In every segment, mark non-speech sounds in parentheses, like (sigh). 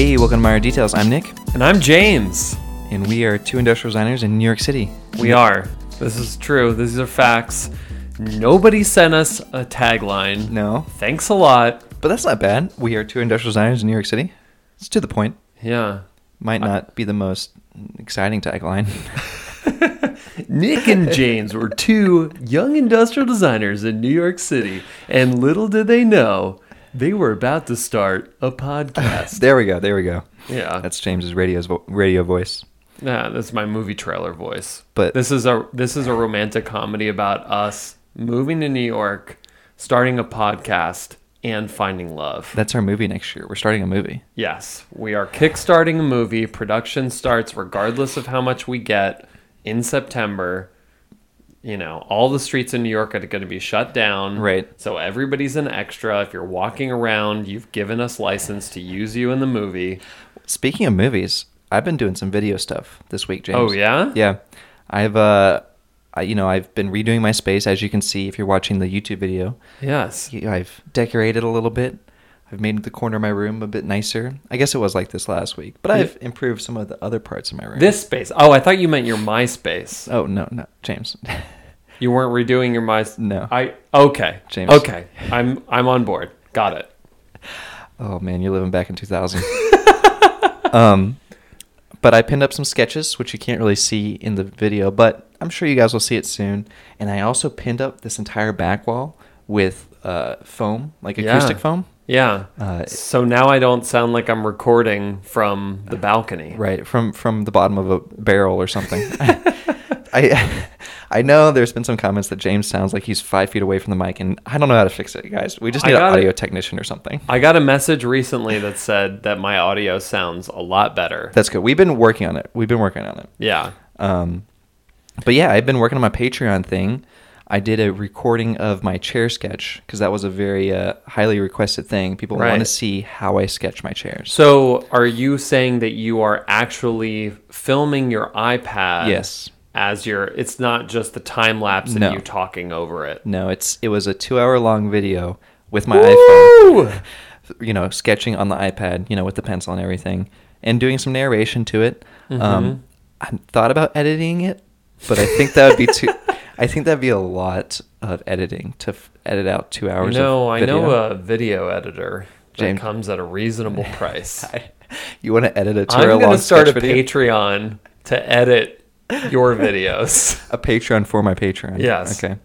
Hey, welcome to Minor Details. I'm Nick, And I'm James. and we are two industrial designers in New York City. We are. This is true. These are facts. Nobody sent us a tagline. No, Thanks a lot. but that's not bad. We are two industrial designers in New York City. It's to the point. Yeah. Might not be the most exciting tagline. (laughs) Nick and James were two young industrial designers in New York City, and little did they know they were about to start a (laughs) podcast. there we go. There we go. yeah. That's James's radio's vo- radio voice. Yeah, that's my movie trailer voice. But- this is a this is a romantic comedy about us moving to New York, starting a podcast, and finding love. That's our movie next year. We're starting a movie. Yes, we are kickstarting a movie. Production starts regardless of how much we get in September. You know, all the streets in New York are going to be shut down. Right. So everybody's an extra. If you're walking around, you've given us license to use you in the movie. Speaking of movies, I've been doing some video stuff this week, James. Oh, yeah? Yeah. I've uh I, you know, I've been redoing my space as you can see if you're watching the YouTube video. Yes. I've decorated a little bit. I've made the corner of my room a bit nicer. I guess it was like this last week, but I've improved some of the other parts of my room. This space. Oh, I thought you meant your MySpace. Oh no, no, James. (laughs) You weren't redoing your My. No. I okay. James. Okay. I'm I'm on board. Got it. oh man, you're living back in 2000. (laughs) (laughs) um, but I pinned up some sketches, which you can't really see in the video, but I'm sure you guys will see it soon. And I also pinned up this entire back wall with uh, foam, like Yeah. acoustic foam. Yeah. Uh, so now I don't sound like I'm recording from the balcony. right from from the bottom of a barrel or something. (laughs) I (laughs) I know there's been some comments that James sounds like he's five feet away from the mic, and I don't know how to fix it, guys. We just need an audio technician or something. I got a message recently that said that my audio sounds a lot better. That's good. We've been working on it. We've been working on it. Yeah. Um, but yeah, I've been working on my Patreon thing. I did a recording of my chair sketch because that was a very uh, highly requested thing. People want to see how I sketch my chairs. So are you saying that you are actually filming your iPad? Yes. As your, it's not just the time lapse and No. you talking over it. No, it's it was a two hour long video with my iPhone. (laughs) You know, sketching on the iPad, you know, with the pencil and everything, and doing some narration to it. Mm-hmm. Um, I thought about editing it, but I think that would be too. (laughs) I think that'd be a lot of editing to f- edit out two hours. No, I know a video editor James- that comes at a reasonable (laughs) price. you want to edit a I'm going long to start a sketch video? Patreon to edit your videos. (laughs) a Patreon for my Patreon. Yes. Okay.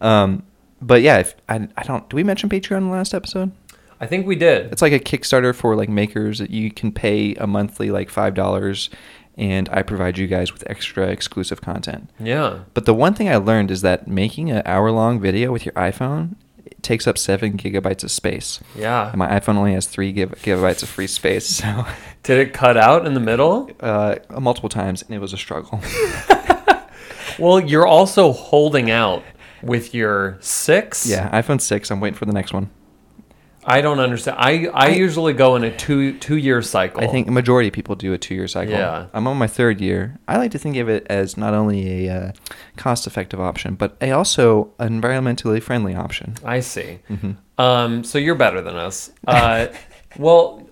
Um, but yeah, if, I I don't. Do we mention Patreon in the last episode? I think we did. It's like a Kickstarter for like makers that you can pay a monthly like five dollars, and I provide you guys with extra exclusive content. Yeah. But the one thing I learned is that making an hour long video with your iPhone it takes up seven gigabytes of space. Yeah. And my iPhone only has three gig- gigabytes of free space, (laughs) so Did it cut out in the middle? uh, multiple times, and it was a struggle. (laughs) Well, you're also holding out with your six. yeah, iPhone six. I'm waiting for the next one. I don't understand. I, I, usually go in a two two year cycle. I think a majority of people do a two year cycle. Yeah. I'm on my third year. I like to think of it as not only a uh, cost effective option, but a also an environmentally friendly option. I see. Mhm. Um, so you're better than us. Uh, (laughs) well,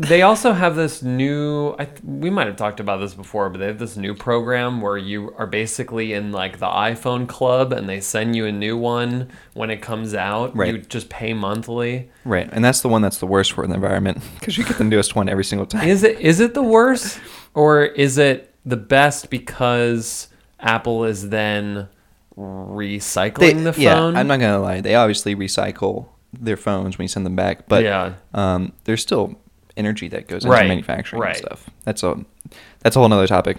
they also have this new. I, th- we might have talked about this before, but they have this new program where you are basically in like the iPhone club, and they send you a new one when it comes out. Right. You just pay monthly. Right. And that's the one that's the worst for the environment (laughs) because you get the newest one every single time. Is it is it the worst, or is it the best because Apple is then recycling They- the phone? Yeah, I'm not gonna lie. They obviously recycle their phones when you send them back, but Yeah. um, they're still energy that goes into Right, manufacturing right. and stuff. That's a that's a whole nother topic.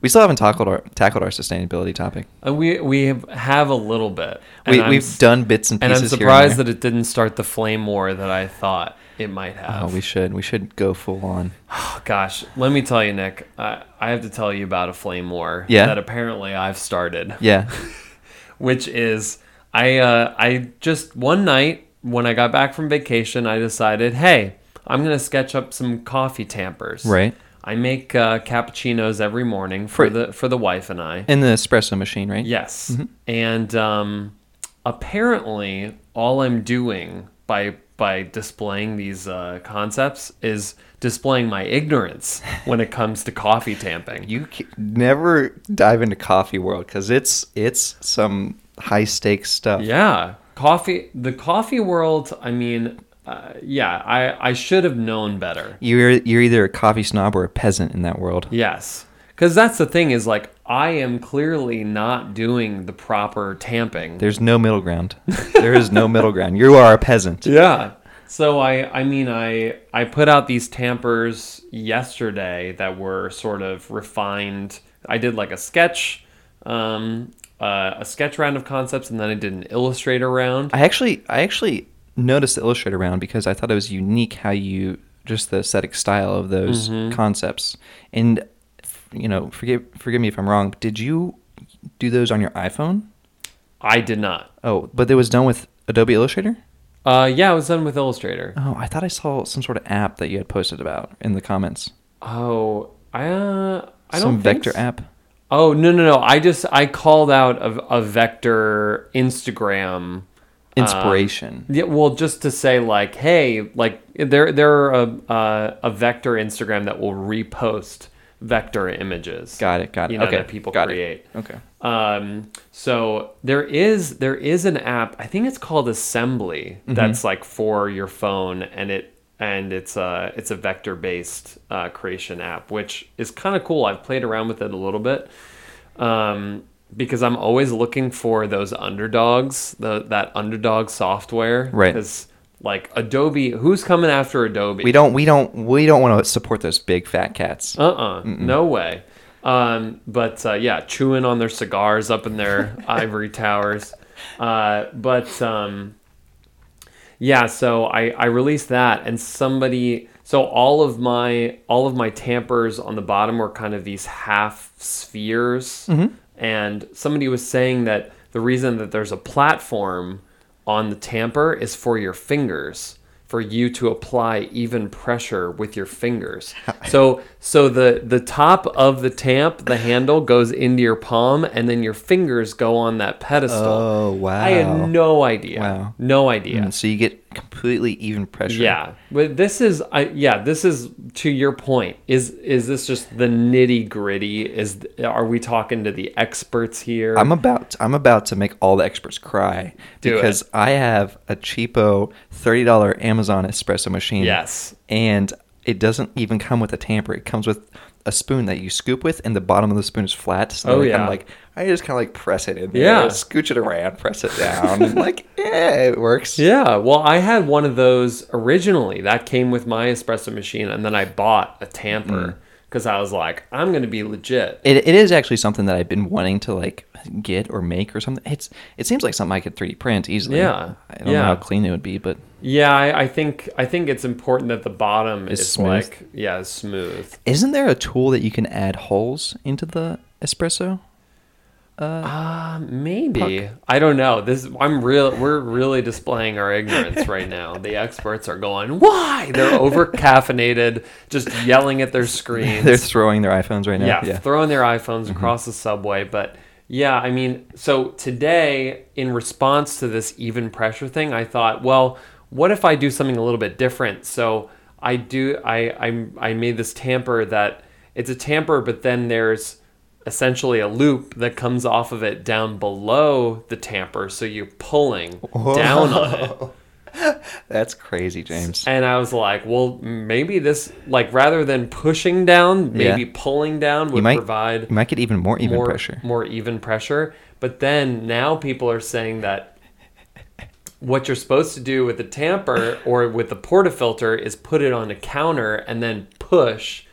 We still haven't tackled our tackled our sustainability topic. Uh, we we have, have a little bit. We, I'm we've done bits and pieces. and. I'm and surprised there. that it didn't start the flame war that I thought it might have. Oh, we should. We should go full on. Oh, (sighs) gosh, let me tell you, Nick. I, I have to tell you about a flame war Yeah? that apparently I've started. Yeah. (laughs) Which is, I uh, I just one night when I got back from vacation, I decided, hey, I'm gonna sketch up some coffee tampers. Right. I make uh, cappuccinos every morning for the for the wife and I. In the espresso machine, right? Yes. And um, apparently, all I'm doing by by by displaying these uh, concepts is displaying my ignorance when it comes to coffee tamping. You c- never dive into coffee world because it's it's some high stakes stuff. Yeah, coffee. The coffee world. I mean, uh, yeah, I I should have known better. You're you're either a coffee snob or a peasant in that world. Yes, because that's the thing is like I am clearly not doing the proper tamping. There's no middle ground. there is no middle ground. You are a peasant. Yeah. So I I mean I I put out these tampers yesterday that were sort of refined. I did like a sketch um uh, a sketch round of concepts and then I did an illustrator round. I actually I actually noticed the illustrator round because I thought it was unique how you just the aesthetic style of those Mm-hmm. concepts. And you know, forgive forgive me if I'm wrong, but did you do those on your iPhone? I did not. Oh, but it was done with Adobe Illustrator? Uh yeah, it was done with Illustrator. Oh, I thought I saw some sort of app that you had posted about in the comments. Oh, I uh I some don't vector so. app. Oh no no no! I just I called out a, a vector Instagram Inspiration. Yeah, well, just to say like, hey, like there there are a uh, a vector Instagram that will repost vector images. got it, got it. You know, okay. that people got create. It. Okay. Um, so there is there is an app. I think it's called Assembly. Mm-hmm. That's like for your phone, and it and it's a it's a vector based uh, creation app, which is kind of cool. I've played around with it a little bit. Um, because I'm always looking for those underdogs, the that underdog software. Right. Because like Adobe, who's coming after Adobe? We don't we don't we don't want to support those big fat cats. Uh-uh. No way. Um, but uh, yeah, chewing on their cigars up in their (laughs) ivory towers. Uh, but um, yeah, so I, I released that and somebody so all of my all of my tampers on the bottom were kind of these half spheres. And somebody was saying that the reason that there's a platform on the tamper is for your fingers for you to apply even pressure with your fingers. (laughs) So so the the top of the tamp, the handle goes into your palm and then your fingers go on that pedestal. Oh, wow. I had no idea. Wow. No idea. And so you get completely even pressure. Yeah, but this is, I yeah, this is to your point. Is is this just the nitty gritty? Is are we talking to the experts here? I'm about I'm about to make all the experts cry Do it. because I have a cheapo thirty dollar Amazon espresso machine. yes. and it doesn't even come with a tamper. It comes with a spoon that you scoop with, and the bottom of the spoon is flat. So Oh, yeah. I'm like I just kind of like press it in there, Yeah. scooch it around, press it down, and like yeah, (laughs) it works. Yeah, well, I had one of those originally. That came with my espresso machine, and then I bought a tamper mm. Because I was like, I'm going to be legit. It, it is actually something that I've been wanting to like get or make or something. It's it seems like something I could 3D print easily. Yeah. I don't Yeah. know how clean it would be, but Yeah, I, I think I think it's important that the bottom Is is smooth. like yeah, is smooth. isn't there a tool that you can add holes into the espresso? Uh, maybe I don't know. This I'm real. We're really displaying our ignorance right now. The experts are going, "Why?" They're over caffeinated, just yelling at their screens. (laughs) They're throwing their iPhones right now. yeah, throwing their iPhones across the subway. But yeah, I mean, so today, in response to this even pressure thing, I thought, well, what if I do something a little bit different? So I do, I, I, I made this tamper that it's a tamper, but then there's essentially a loop that comes off of it down below the tamper, so you're pulling down on it. (laughs) That's crazy, James. And I was like, well, maybe this, like, rather than pushing down, maybe Yeah. pulling down would might- provide You might get even more even more pressure. more even pressure. But then now people are saying that what you're supposed to do with the tamper or with the portafilter is put it on a counter and then push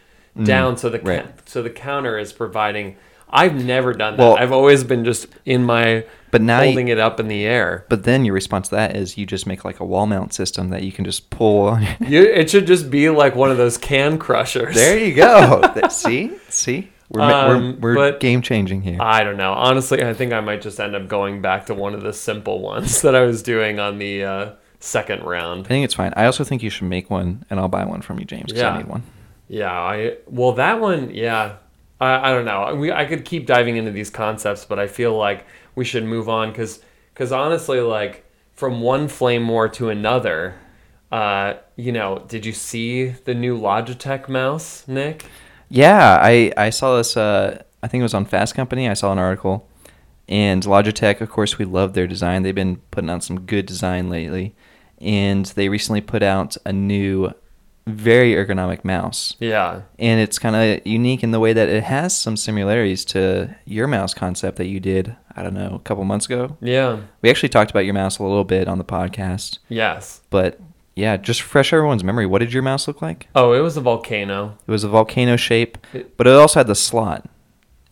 down so the ca- Mm, right. so the counter is providing. I've never done that. Well- I've always been just in my But now you- holding it up in the air. But then your response to that is you just make like a wall mount system that you can just pull. (laughs) You, it should just be like one of those can crushers. there you go. (laughs) See, see, we're Um, we're, we're game changing here. I don't know. Honestly, I think I might just end up going back to one of the simple ones (laughs) that I was doing on the uh, second round. I think it's fine. I also think you should make one, and I'll buy one from you, James. Yeah. I need one. Yeah, I well that one, yeah. I, I don't know. We I could keep diving into these concepts, but I feel like we should move on because because honestly, like from one flame war to another, uh, you know, did you see the new Logitech mouse, Nick? Yeah, I I saw this. Uh, I think it was on Fast Company. I saw an article, and Logitech, of course, we love their design. They've been putting out some good design lately, and they recently put out a new, very ergonomic mouse. Yeah. and it's kind of unique in the way that it has some similarities to your mouse concept that you did i don't know a couple months ago Yeah. we actually talked about your mouse a little bit on the podcast Yes. but yeah just refresh everyone's memory what did your mouse look like Oh, it was a volcano. it was a volcano shape It- but it also had the slot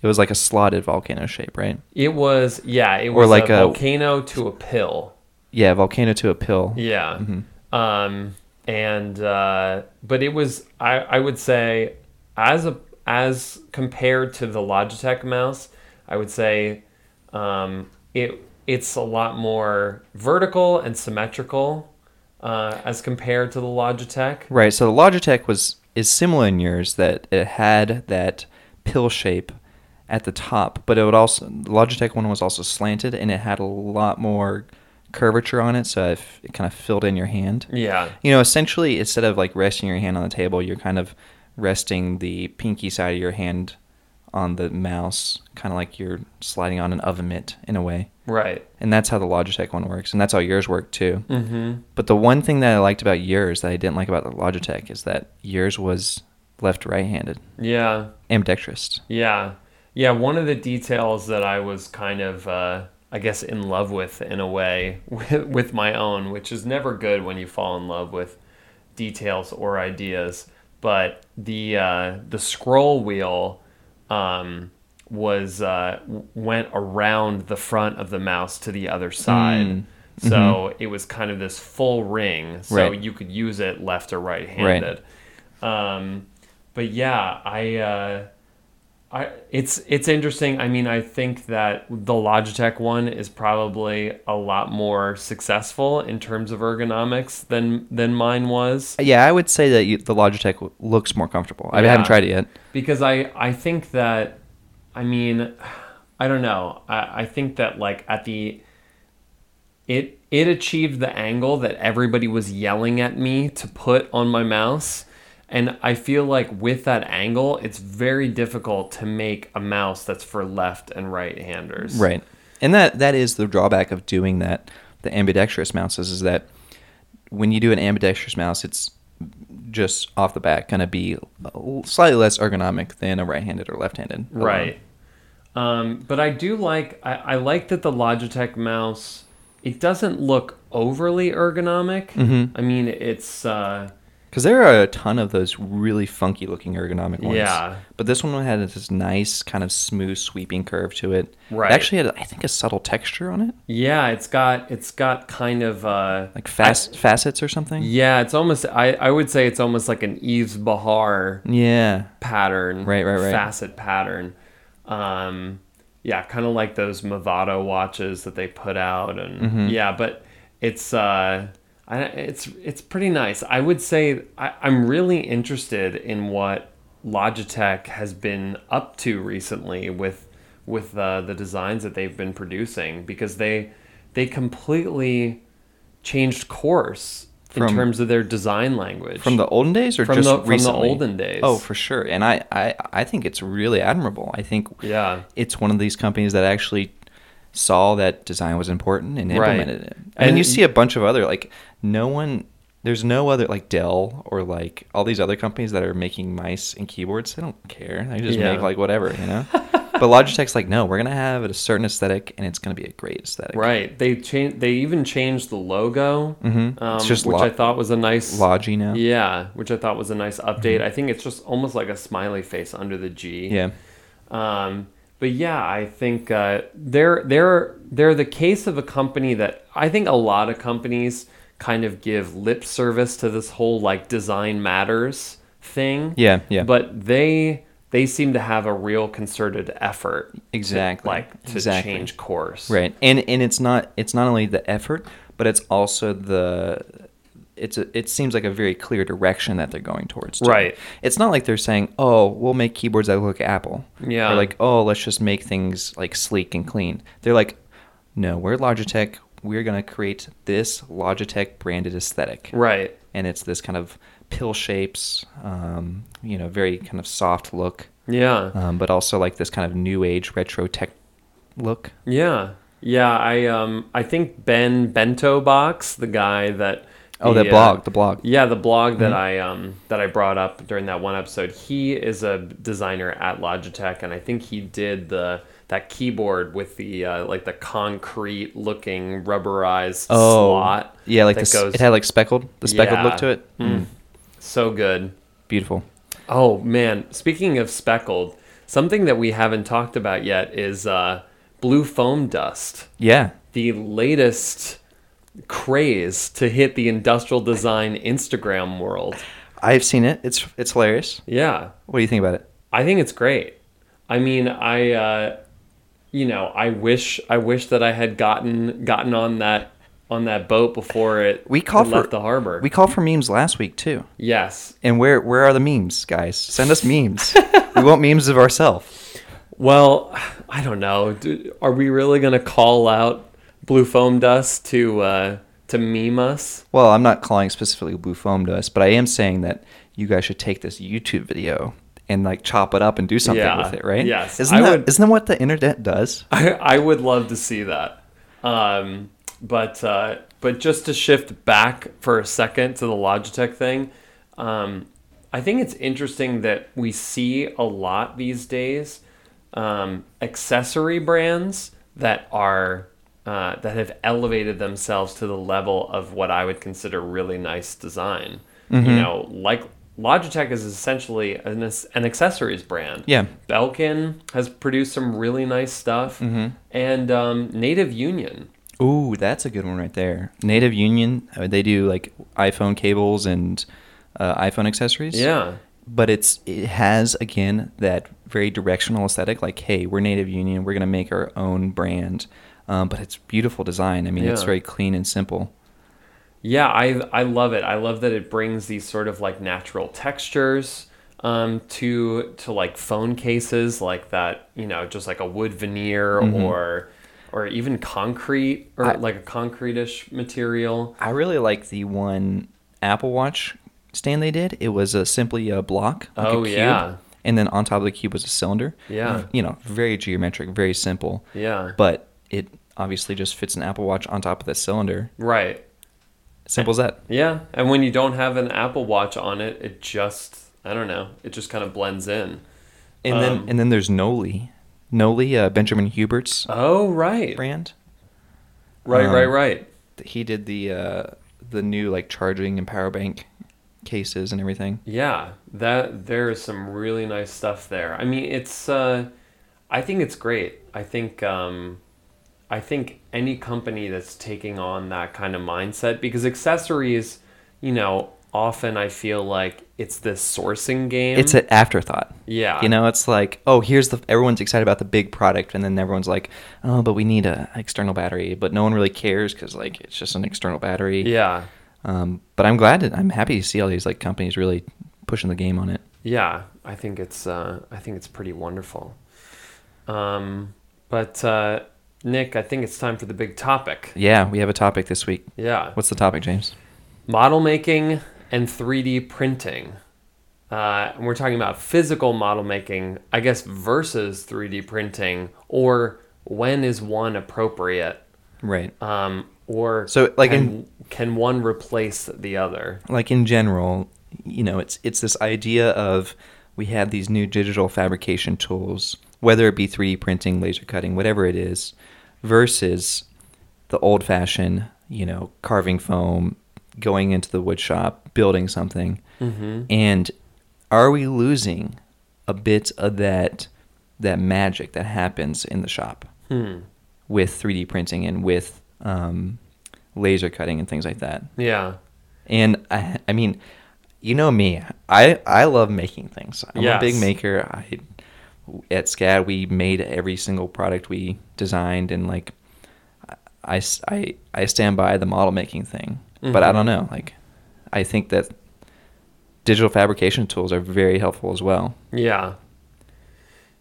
it was like a slotted volcano shape right It was yeah, it Or was like a, a- volcano to a pill. yeah volcano to a pill Yeah. Mhm. Um and uh but it was I I would say as a as compared to the Logitech mouse, I would say um it it's a lot more vertical and symmetrical uh, as compared to the Logitech. right so the logitech was is similar in yours that it had that pill shape at the top but it would also logitech one was also slanted and it had a lot more curvature on it so it, it kind of filled in your hand Yeah. you know essentially instead of like resting your hand on the table you're kind of resting the pinky side of your hand on the mouse kind of like you're sliding on an oven mitt in a way Right. and that's how the logitech one works and that's how yours worked too Mhm. but the one thing that i liked about yours that i didn't like about the logitech is that yours was left right handed Yeah. ambidextrous Yeah. Yeah, one of the details that I was kind of uh I guess in love with in a way (laughs) with, my own, which is never good when you fall in love with details or ideas, but the uh the scroll wheel um was uh went around the front of the mouse to the other side. Mm. So it was kind of this full ring, so Right. you could use it left or right handed. Um, but yeah, I, uh, I, it's it's interesting. I mean, I think that the Logitech one is probably a lot more successful in terms of ergonomics than than mine was. Yeah i would say that you, the logitech looks more comfortable. I Yeah. haven't tried it yet. Because I I think that I mean I don't know. I, I think that like at the it it achieved the angle that everybody was yelling at me to put on my mouse and I feel like with that angle it's very difficult to make a mouse that's for left and right handers Right. And that that is the drawback of doing that the ambidextrous mouses is that when you do an ambidextrous mouse it's just off the bat going to be slightly less ergonomic than a right-handed or left-handed. alone. Right. Um, but I do like I, I like that the Logitech mouse it doesn't look overly ergonomic. Mhm. I mean it's uh, Cuz there are a ton of those really funky looking ergonomic ones. Yeah. But this one had this nice kind of smooth sweeping curve to it. Right. It actually had I think a subtle texture on it, yeah it's got it's got kind of uh, like fast facets or something. yeah it's almost I, I would say it's almost like an Yves Béhar Yeah. pattern Right, right, right. facet pattern um yeah kind of like those Movado watches that they put out and Mm-hmm. yeah but it's uh I, it's it's pretty nice i would say I, i'm really interested in what logitech has been up to recently with with uh, the designs that they've been producing because they they completely changed course in From- terms of their design language From the olden days or From just the- from the olden days. Oh, for sure. And I, I, I think it's really admirable. I think yeah it's one of these companies that actually saw that design was important and Right. implemented it. I mean, And- you see a bunch of other like no one. There's no other like Dell or like all these other companies that are making mice and keyboards. They don't care. They just Yeah. make like whatever, you know. (laughs) but Logitech's like, no, we're gonna have a certain aesthetic, and it's gonna be a great aesthetic. Right. They changed. They even changed the logo, Mhm. um, It's just which lo- I thought was a nice. Logi now. Yeah, which I thought was a nice update. I think it's just almost like a smiley face under the G. Yeah. Um, but yeah, I think uh, they're they're they're the case of a company that I think a lot of companies kind of give lip service to this whole like design matters thing. Yeah. Yeah. But they they seem to have a real concerted effort. to, Exactly. like to Exactly. change course. Right. And and it's not it's not only the effort, but it's also the it's a, it seems like a very clear direction that they're going towards. too. Right. It's not like they're saying, "Oh, we'll make keyboards that look Apple." Yeah. Or like, "Oh, let's just make things like sleek and clean." They're like, "No, we're Logitech. we're going to create this Logitech branded aesthetic. Right. And it's this kind of pill shapes, um, you know, very kind of soft look, Yeah. um, but also like this kind of new age retro tech look. Yeah. Yeah, I um I think Ben Bento Box, the guy that Oh, the, that uh, blog, the blog. Yeah, the blog that Mhm. I um that I brought up during that one episode. He is a designer at Logitech, and I think he did the that keyboard with the uh, like the concrete looking rubberized Oh, slot. yeah, like this. goes- It had like speckled, the speckled look to it. Mm. So good. Beautiful. Oh man, speaking of speckled, something that we haven't talked about yet is uh, blue foam dust. Yeah. the latest craze to hit the industrial design Instagram world. I've seen it. It's it's hilarious. Yeah, What do you think about it? I think it's great. I mean, I uh, you know, I wish I wish that I had gotten gotten on that on that boat before it We called it for left the harbor. We called for memes last week too. yes. And where where are the memes, guys? Send us memes. (laughs) we want memes of ourselves. Well, I don't know. Are we really going to call out blue foam dust to uh, to meme us? Well, I'm not calling specifically blue foam us, but I am saying that you guys should take this YouTube video and like chop it up and do something Yeah, with it, right? yes. Isn't I that would- not that what the internet does? (laughs) I, I would love to see that. Um, but uh, but just to shift back for a second to the Logitech thing, um, I think it's interesting that we see a lot these days um, accessory brands that are uh, that have elevated themselves to the level of what I would consider really nice design. You know, like Logitech is essentially an, an accessories brand. Yeah. Belkin has produced some really nice stuff, and um, Native Union. Ooh, that's a good one right there. Native Union, uh, they do like iPhone cables and uh, iPhone accessories. Yeah, but it's it has again that very directional aesthetic. Like, hey, we're Native Union, we're gonna make our own brand, um, but it's beautiful design. I mean, it's very clean and simple. yeah, I I love it. I love that it brings these sort of like natural textures um, to to like phone cases, like that. You know, just like a wood veneer or or even concrete or I- like a concrete-ish material. I really like the one Apple Watch stand they did. It was a simply a block. Like Oh, a cube, yeah. and then on top of the cube was a cylinder. Yeah. you know, very geometric, very simple. Yeah, But it obviously just fits an Apple Watch on top of that cylinder. right. Simple as that. Yeah, and when you don't have an Apple Watch on it, it just I don't know, it just kind of blends in. And then Um, and then there's Noli, Noli, uh, Benjamin Hubert's Oh right, brand. right, Um, right, right. He did the uh, the new like charging and power bank cases and everything. Yeah, that there is some really nice stuff there. I mean, it's uh, I think it's great. I think um, I think any company that's taking on that kind of mindset because accessories, you know, often I feel like it's this sourcing game. It's an afterthought. yeah, You know, it's like, oh, here's the everyone's excited about the big product, and then everyone's like, oh, but we need a external battery, but no one really cares because like it's just an external battery. yeah, Um, but I'm glad that I'm happy to see all these like companies really pushing the game on it. yeah. I think it's uh, I think it's pretty wonderful. Um, but uh, Nick, I think it's time for the big topic. Yeah, we have a topic this week. Yeah. What's the topic, James? model making and 3D printing. Uh, and we're talking about physical model making, I guess, versus 3D printing, or when is one appropriate, Right. um, or So, like can, in- can one replace the other? like in general, you know, it's it's this idea of we have these new digital fabrication tools, whether it be 3D printing, laser cutting, whatever it is, versus the old-fashioned, you know, carving foam, going into the wood shop, building something. Mm-hmm. And are we losing a bit of that that magic that happens in the shop Hmm. with 3D printing and with um, laser cutting and things like that? Yeah. And I, I mean, you know me. I I love making things. I'm a big maker. I at SCAD we made every single product we designed, and like I, I, I stand by the model making thing. But I Mhm. don't know. Like I think that digital fabrication tools are very helpful as well. Yeah.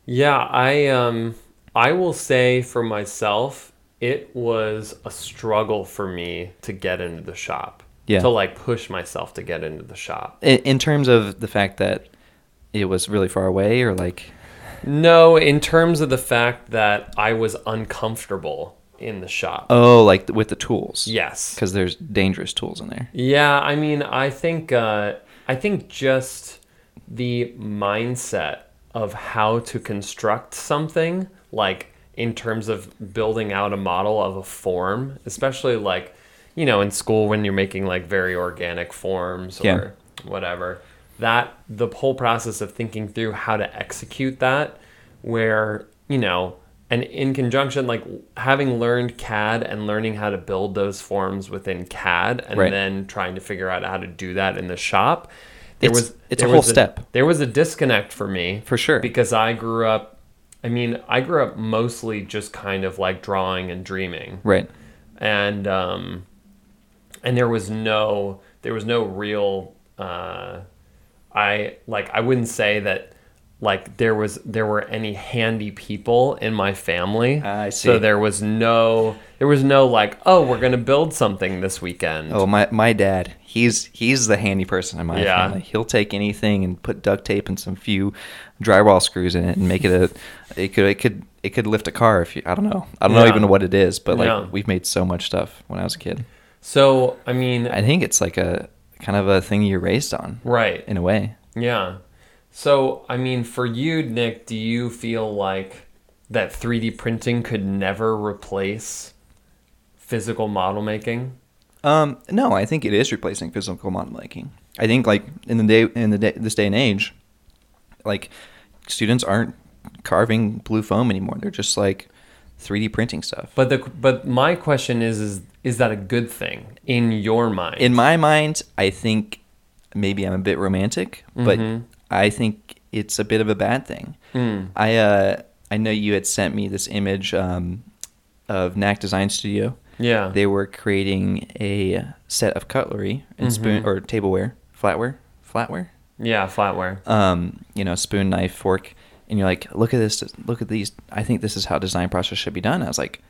Yeah, I um I will say for myself it was a struggle for me to get into the shop. Yeah. To like push myself to get into the shop. In, in terms of the fact that it was really far away, or like, No, in terms of the fact that I was uncomfortable in the shop. oh, like with the tools. yes. Because there's dangerous tools in there. Yeah, I mean, I think uh, I think just the mindset of how to construct something, like in terms of building out a model of a form, especially like you know in school when you're making like very organic forms or Yeah. whatever. That the whole process of thinking through how to execute that, where you know. And in conjunction, like having learned CAD and learning how to build those forms within CAD, and Right. then trying to figure out how to do that in the shop, there It's- was it's a whole was step. There was a disconnect for me, For sure. because I grew up. I mean, I grew up mostly just kind of like drawing and dreaming, Right. and um, and there was no there was no real. Uh, I like I wouldn't say that like there was there were any handy people in my family. Ah, I see. So there was no there was no like oh we're gonna build something this weekend. Oh, my my dad, he's he's the handy person in my Yeah. family. He'll take anything and put duct tape and some few drywall screws in it and make it a. (laughs) It could it could it could lift a car if you. I don't know. I don't know even what it is, but like Yeah. we've made so much stuff when I was a kid. So I mean, I think it's like a kind of a thing you're raised on right? in a way. Yeah. So, I mean, for you, Nick, do you feel like that 3D printing could never replace physical model making? Um, no, I think it is replacing physical model making. I think like in the day in the day, this day and age, like students aren't carving blue foam anymore. They're just like 3D printing stuff. But the but my question is is is that a good thing in your mind? in my mind, I think maybe I'm a bit romantic, but Mhm. I think it's a bit of a bad thing. Mm. I uh, I know you had sent me this image um, of Knack Design Studio. yeah. They were creating a set of cutlery and spoon Mhm. or tableware, flatware, flatware. yeah, flatware. Um, you know, spoon, knife, fork, and you're like, look at this, look at these. I think this is how design process should be done. I was like,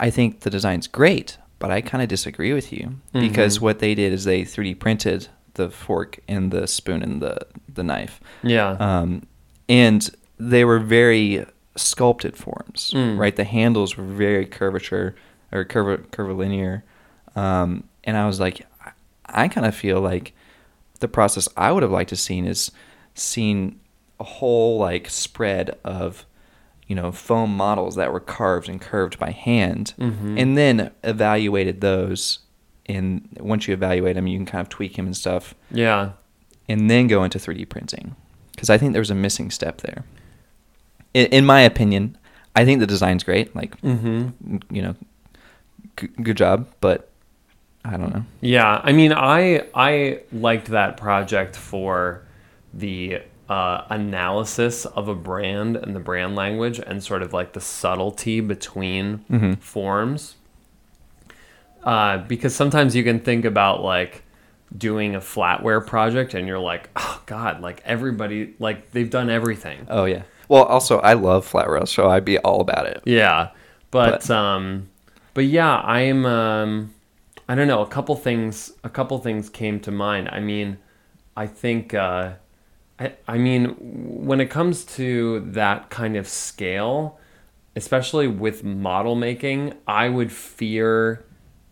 I think the design's great, but I kind of disagree with you because Mhm. what they did is they 3D printed the fork and the spoon and the the knife, Yeah. um, and they were very sculpted forms, Mm. right? The handles were very curvature or curv- curvilinear, um, and I was like, I, I kind of feel like the process I would have liked to seen is seen a whole like spread of you know foam models that were carved and curved by hand, Mhm. and then evaluated those. And once you evaluate them, you can kind of tweak them and stuff yeah. and then go into 3D printing because I think there's a missing step there. In, in my opinion, I think the design's great. Like, Mm-hmm. you know, g- good job, but I don't know. Yeah, I mean, I I liked that project for the uh, analysis of a brand and the brand language and sort of like the subtlety between Mhm. forms. Uh, because sometimes you can think about like doing a flatware project and you're like, oh god, like everybody like they've done everything. Oh yeah. Well, also I love flatware, so I'd be all about it. Yeah, but, But- um, but yeah, I'm um, I don't know. A couple things, a couple things came to mind. I mean, I think, uh, I I mean, when it comes to that kind of scale, especially with model making, I would fear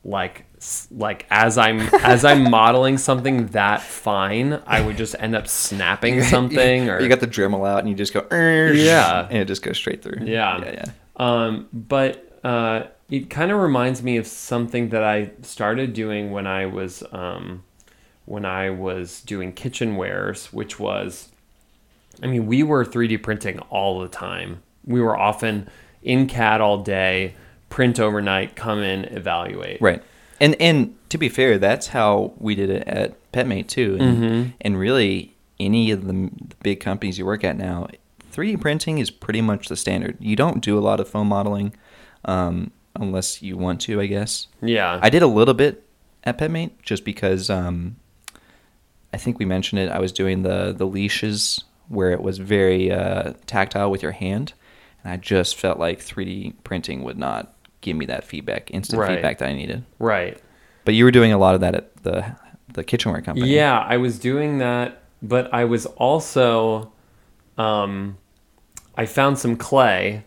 like like as I'm (laughs) as I'm modeling something that fine, I would just end up snapping (laughs) something or you got the Dremel out and you just go, Yeah. and it just goes straight through. Yeah. yeah, yeah. Um, but uh, it kind of reminds me of something that I started doing when I was um, when I was doing kitchenwares, which was, I mean, we were 3D printing all the time. We were often in CAD all day, print overnight, come in, evaluate. Right. And and to be fair, that's how we did it at PetMate too. And, Mhm. and really, any of the, the big companies you work at now, 3D printing is pretty much the standard. You don't do a lot of foam modeling um, unless you want to, I guess. Yeah. I did a little bit at PetMate just because um, I think we mentioned it. I was doing the the leashes where it was very uh, tactile with your hand, and I just felt like 3D printing would not give me that feedback, instant Right. feedback that I needed. Right. But you were doing a lot of that at the the kitchenware company. Yeah, I was doing that, but I was also, um, I found some clay,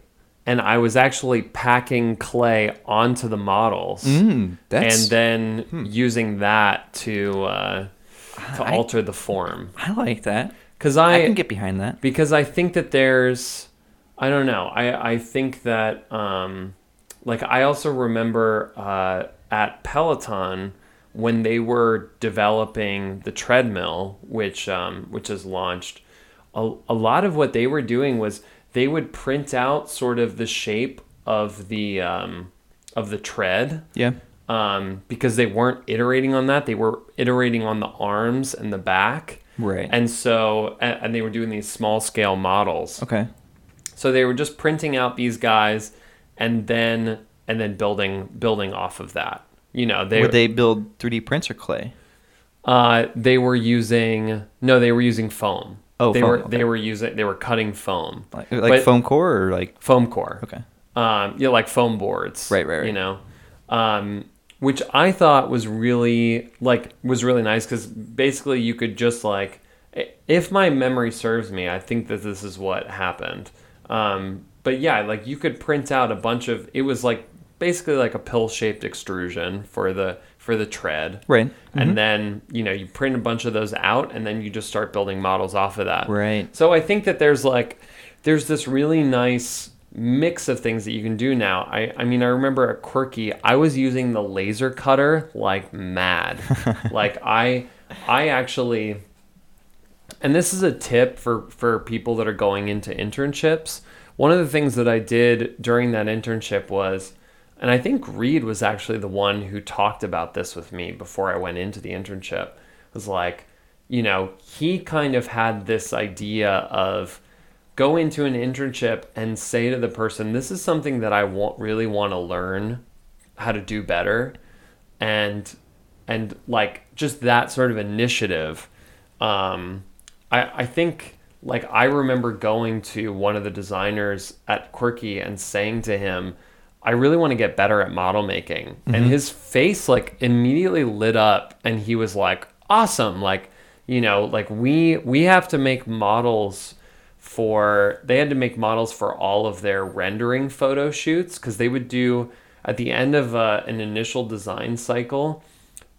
and I was actually packing clay onto the models, Mm, that's and then using that to uh, to I- alter the form. I like that. Because I, I, can get behind that. because I think that there's I don't know. I I think that um like I also remember uh at Peloton when they were developing the treadmill which um which is launched a, a lot of what they were doing was they would print out sort of the shape of the um of the tread Yeah. Um, because they weren't iterating on that. They were iterating on the arms and the back. Right. And so, and, and they were doing these small scale models. Okay. So they were just printing out these guys, and then and then building building off of that. You know, they Would they build 3D prints or clay? uh, they were using no, they were using foam. Oh, they foam, were okay. they were using they were cutting foam, Like, like But- foam core or like foam core. okay. um, yeah, like foam boards. Right, right, right. You know, um, which I thought was really like was really nice because basically you could just like, if my memory serves me, I think that this is what happened. Um, but yeah, like you could print out a bunch of. It was like basically like a pill shaped extrusion for the for the tread. Right. Mm-hmm. And then, you know, you print a bunch of those out and then you just start building models off of that. Right. So I think that there's like there's this really nice mix of things that you can do now. I, I mean I remember at Quirky I was using the laser cutter like mad. (laughs) like I I actually and this is a tip for for people that are going into internships. One of the things that I did during that internship was and I think Reed was actually the one who talked about this with me before I went into the internship. Was like, you know, he kind of had this idea of go into an internship and say to the person, "This is something that I want really want to learn how to do better," and and like just that sort of initiative. Um, I I think like I remember going to one of the designers at Quirky and saying to him, I really want to get better at model making. And his face like immediately lit up and he was like, "Awesome. Like, you know, like we we have to make models for they had to make models for all of their rendering photo shoots cuz they would do at the end of uh, an initial design cycle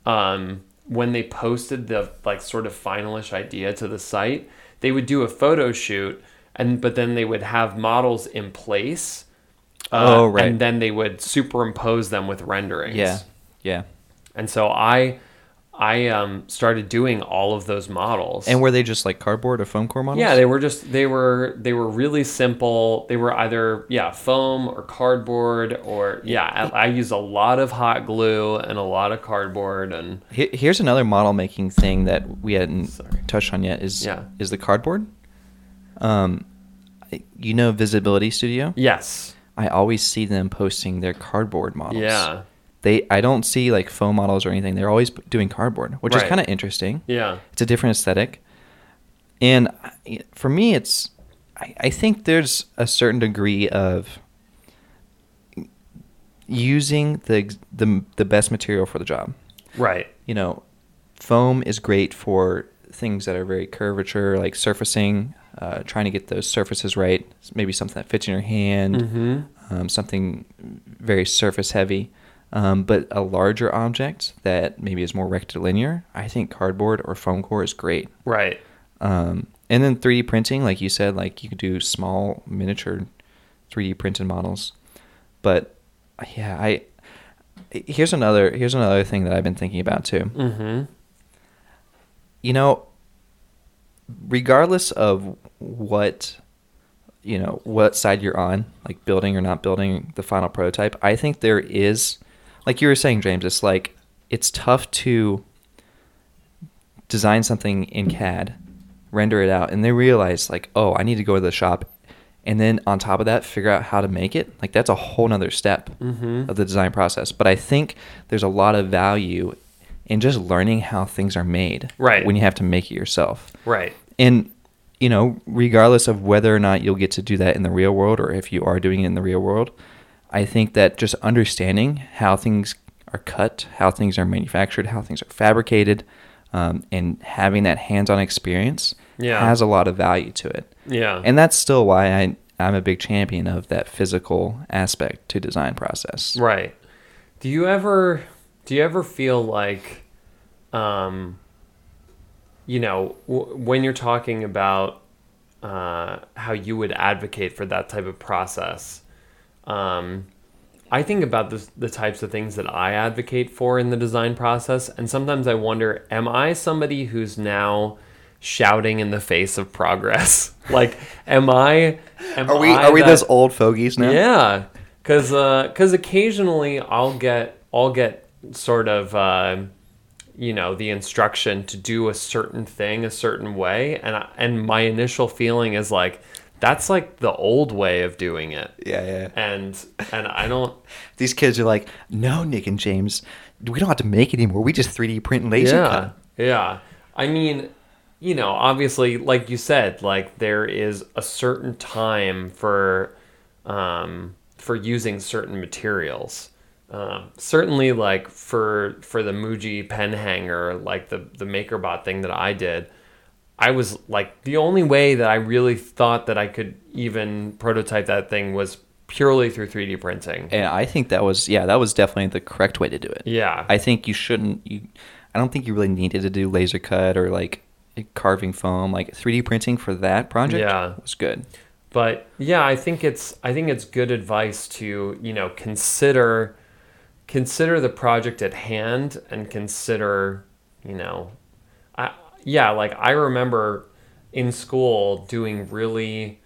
um, when they posted the like sort of finalish idea to the site, they would do a photo shoot and but then they would have models in place. uh, Oh, right. And then they would superimpose them with renderings. Yeah. Yeah. And so I I um, started doing all of those models. And were they just like cardboard or foam core models? yeah, they were just they were they were really simple. They were either yeah foam or cardboard or yeah. I, I used a lot of hot glue and a lot of cardboard and He- Here's another model making thing that we hadn't Sorry. touched on yet is Yeah. is the cardboard. Um, you know Visibility Studio. yes, I always see them posting their cardboard models. yeah, They I don't see like foam models or anything. They're always doing cardboard, which is kind of interesting. yeah, It's a different aesthetic. And for me, it's I, I think there's a certain degree of using the the the best material for the job. right, You know, foam is great for things that are very curvature, like surfacing, uh, trying to get those surfaces right. Maybe something that fits in your hand, Mhm. um, something very surface heavy. Um, but a larger object that maybe is more rectilinear, I think cardboard or foam core is great. right, Um, and then 3D printing, like you said, like you could do small miniature 3D printed models. But yeah, I here's another here's another thing that I've been thinking about too. mm-hmm, You know, regardless of what you know what side you're on, like building or not building the final prototype, I think there is, like you were saying, James, it's like it's tough to design something in CAD, render it out, and then realize like, oh, I need to go to the shop, and then on top of that, figure out how to make it. Like that's a whole nother step Mhm. of the design process. But I think there's a lot of value in just learning how things are made. Right. When you have to make it yourself. right, And you know, regardless of whether or not you'll get to do that in the real world or if you are doing it in the real world, I think that just understanding how things are cut, how things are manufactured, how things are fabricated, um, and having that hands-on experience Yeah. has a lot of value to it. Yeah. And that's still why I, I'm a big champion of that physical aspect to design process. Right. Do you ever do you ever feel like um you know w- when you're talking about uh, how you would advocate for that type of process um I think about the, the types of things that I advocate for in the design process, and sometimes I wonder, am I somebody who's now shouting in the face of progress? (laughs) like, am I? Am Are we I are we that- those old fogies now? yeah, because because occasionally I'll get I'll get sort of uh, you know the instruction to do a certain thing a certain way, and I, and my initial feeling is like that's like the old way of doing it, Yeah, yeah. and and I don't (laughs) These kids are like, no, Nick and James, we don't have to make it anymore. We just 3D print and laser yeah cut. yeah I mean you know obviously like you said like there is a certain time for um, for using certain materials um, certainly like for for the Muji pen hanger like the the MakerBot thing that I did I was like the only way that I really thought that I could even prototype that thing was purely through 3D printing And I think that was, yeah, that was definitely the correct way to do it. yeah I think you shouldn't, you, I don't think you really needed to do laser cut or like carving foam. Like 3D printing for that project Yeah. was good. but yeah i think it's i think it's good advice to you know consider consider the project at hand and consider you know yeah like i remember in school doing really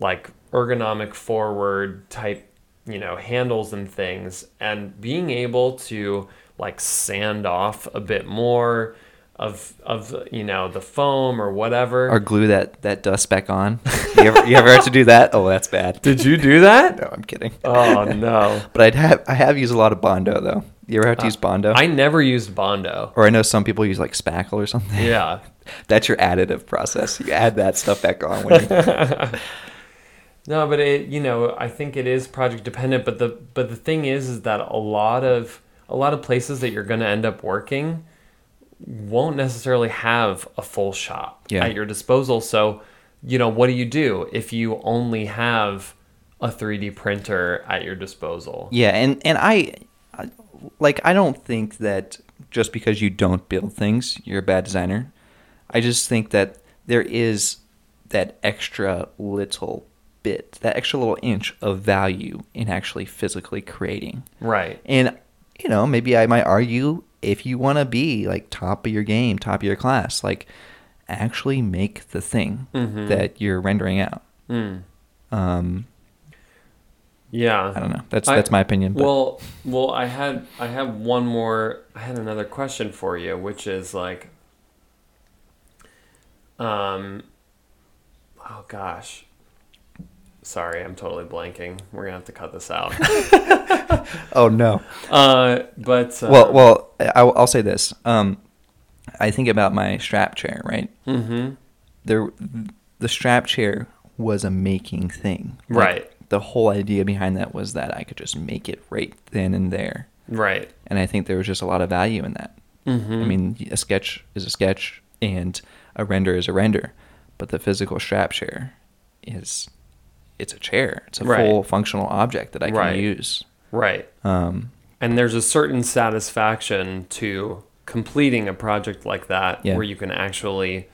like ergonomic forward type you know handles and things and being able to like sand off a bit more of of you know the foam or whatever Or glue that, that dust back on. (laughs) you, ever, you ever had to do that? Oh, that's bad. did you do that (laughs) No, I'm kidding. Oh no. (laughs) But I'd have, I have used a lot of Bondo though. You ever have to use Bondo? Uh, I never used Bondo. or I know some people use like spackle or something. Yeah. That's your additive process. You add that stuff back on. When you, No, but it you know, I think it is project dependent, but the but the thing is is that a lot of a lot of places that you're going to end up working won't necessarily have a full shop Yeah. at your disposal. So, you know, what do you do if you only have a 3D printer at your disposal? yeah, and and I, I, like I don't think that just because you don't build things, you're a bad designer. I just think that there is that extra little bit, that extra little inch of value in actually physically creating. Right. And you know, maybe I might argue if you want to be like top of your game, top of your class, like actually make the thing Mhm. that you're rendering out. Mm. Um, Yeah. I don't know. That's I- that's my opinion. But Well, well, I had I have one more. I had another question for you, which is like, um, oh gosh, sorry, I'm totally blanking. We're gonna have to cut this out. (laughs) oh no. uh, but uh, well, well, I, will say this. Um, I think about my strap chair. Right hmm there, the strap chair was a making thing. Like, Right. The whole idea behind that was that I could just make it right then and there, right. and I think there was just a lot of value in that. hmm I mean, a sketch is a sketch, and a render is a render, but the physical strap chair is it's a chair. It's a Right. full functional object that I can Right. use. right. Um, And there's a certain satisfaction to completing a project like that, Yeah. where you can actually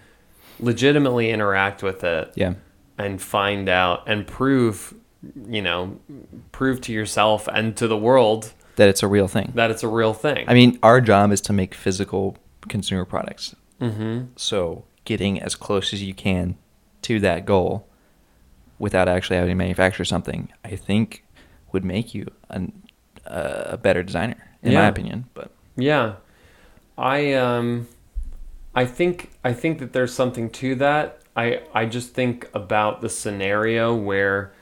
legitimately interact with it. yeah, and find out and prove you know prove to yourself and to the world that it's a real thing. that it's a real thing I mean, our job is to make physical consumer products. mm-hmm. So getting as close as you can to that goal without actually having to manufacture something, I think would make you an, uh, a better designer, in my opinion. But yeah i um i think i think that there's something to that i i just think about the scenario where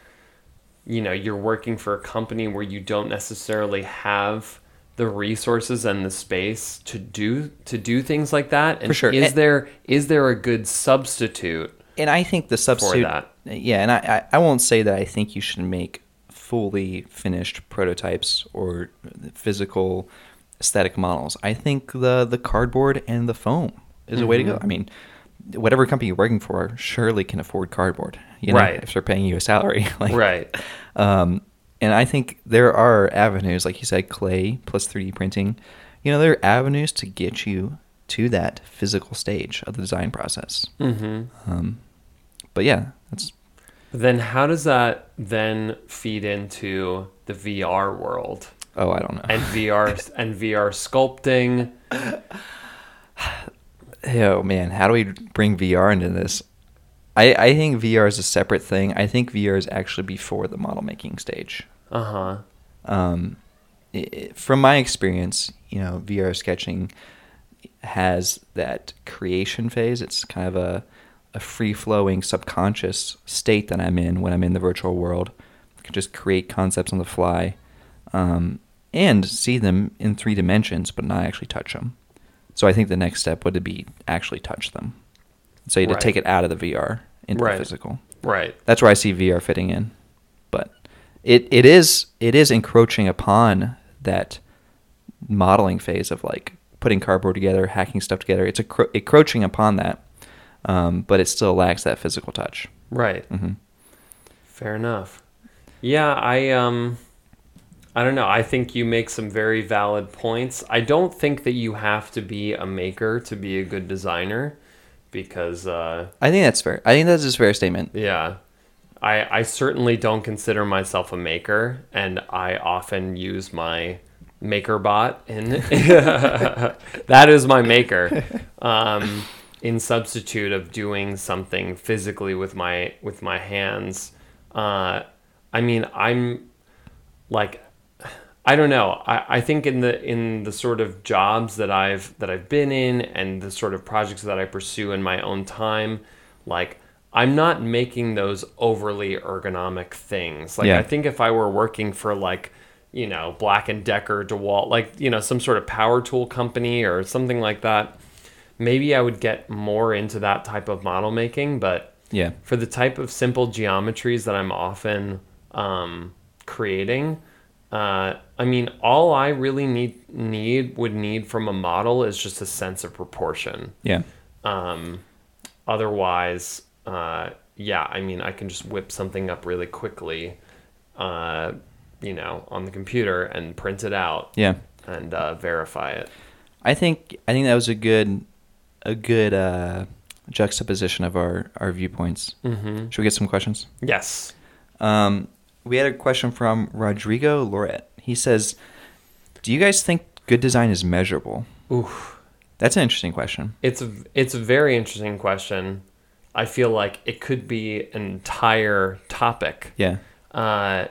you know you're working for a company where you don't necessarily have the resources and the space to do to do things like that and For sure. is And- there is there a good substitute and I think the substitute, yeah, and I, I I won't say that I think you should make fully finished prototypes or physical aesthetic models. I think the the cardboard and the foam is a way to go. Mhm. I mean, whatever company you're working for surely can afford cardboard, you know, Right. if they're paying you a salary. (laughs) like, Right. Um, and I think there are avenues, like you said, clay plus 3D printing. You know, there are avenues to get you to that physical stage of the design process. hmm Um, but yeah, that's Then how does that then feed into the VR world oh, I don't know. and VR (laughs) and VR sculpting? oh man, how do we bring VR into this? I I think VR is a separate thing. I think VR is actually before the model making stage. Uh huh. um, i i- from my experience, you know, VR sketching has that creation phase. It's kind of a, a free flowing subconscious state that I'm in when I'm in the virtual world. I can just create concepts on the fly um, and see them in three dimensions, but not actually touch them. So I think the next step would be actually touch them. So you had Right. to take it out of the VR into Right. the physical Right. that's where I see VR fitting in. But it it is it is encroaching upon that modeling phase of like putting cardboard together, hacking stuff together. It's encro- encroaching upon that, um, but it still lacks that physical touch. Right. hmm Fair enough. Yeah, I um I don't know. I think you make some very valid points. I don't think that you have to be a maker to be a good designer because uh I think that's fair. I think that's a fair statement. yeah. I I certainly don't consider myself a maker and I often use my MakerBot in (laughs) (laughs) that is my maker. Um in substitute of doing something physically with my with my hands. Uh I mean, I'm like I don't know. I, I think in the in the sort of jobs that I've that I've been in and the sort of projects that I pursue in my own time, like I'm not making those overly ergonomic things. Like Yeah. I think if I were working for like you know Black and Decker, DeWalt, like you know some sort of power tool company or something like that, maybe I would get more into that type of model making. But Yeah. for the type of simple geometries that I'm often um, creating, uh, I mean, all I really need need would need from a model is just a sense of proportion. Yeah. Um, otherwise, uh, yeah, I mean, I can just whip something up really quickly, uh, you know, on the computer and print it out Yeah. and uh, verify it. I think I think that was a good a good uh, juxtaposition of our our viewpoints. Mm-hmm. Should we get some questions? Yes. Um, we had a question from Rodrigo Loret. He says, "Do you guys think good design is measurable?" Oof. That's an interesting question. It's a, it's a very interesting question. I feel like it could be an entire topic. Yeah. Uh,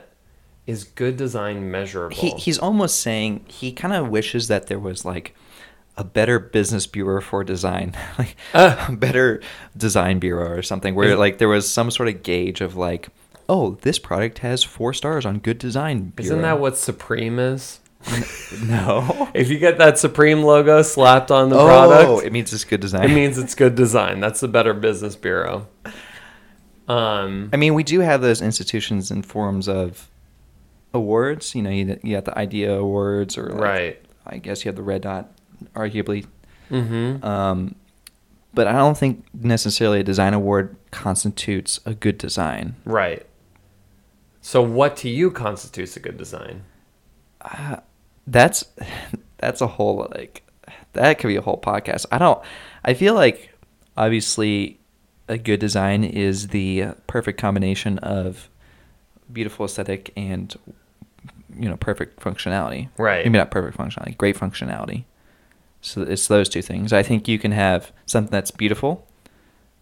is good design measurable? He he's almost saying he kind of wishes that there was like a better business bureau for design, (laughs) like Uh. a (laughs) better design bureau or something, where like there was some sort of gauge of like, oh, this product has four stars on good design. Bureau. Isn't that what Supreme is? No. (laughs) If you get that Supreme logo slapped on the oh, product, it means it's good design. it means it's good design. That's the better business bureau. Um, I mean, we do have those institutions in forms of awards. You know, you, you got the Idea Awards, or like, right. I guess you have the Red Dot, arguably. Mm-hmm. Um, but I don't think necessarily a design award constitutes a good design. right. So, what to you constitutes a good design? Uh, that's that's a whole like that could be a whole podcast. I don't. I feel like obviously a good design is the perfect combination of beautiful aesthetic and you know perfect functionality. Right. Maybe not perfect functionality, great functionality. So it's those two things. I think you can have something that's beautiful,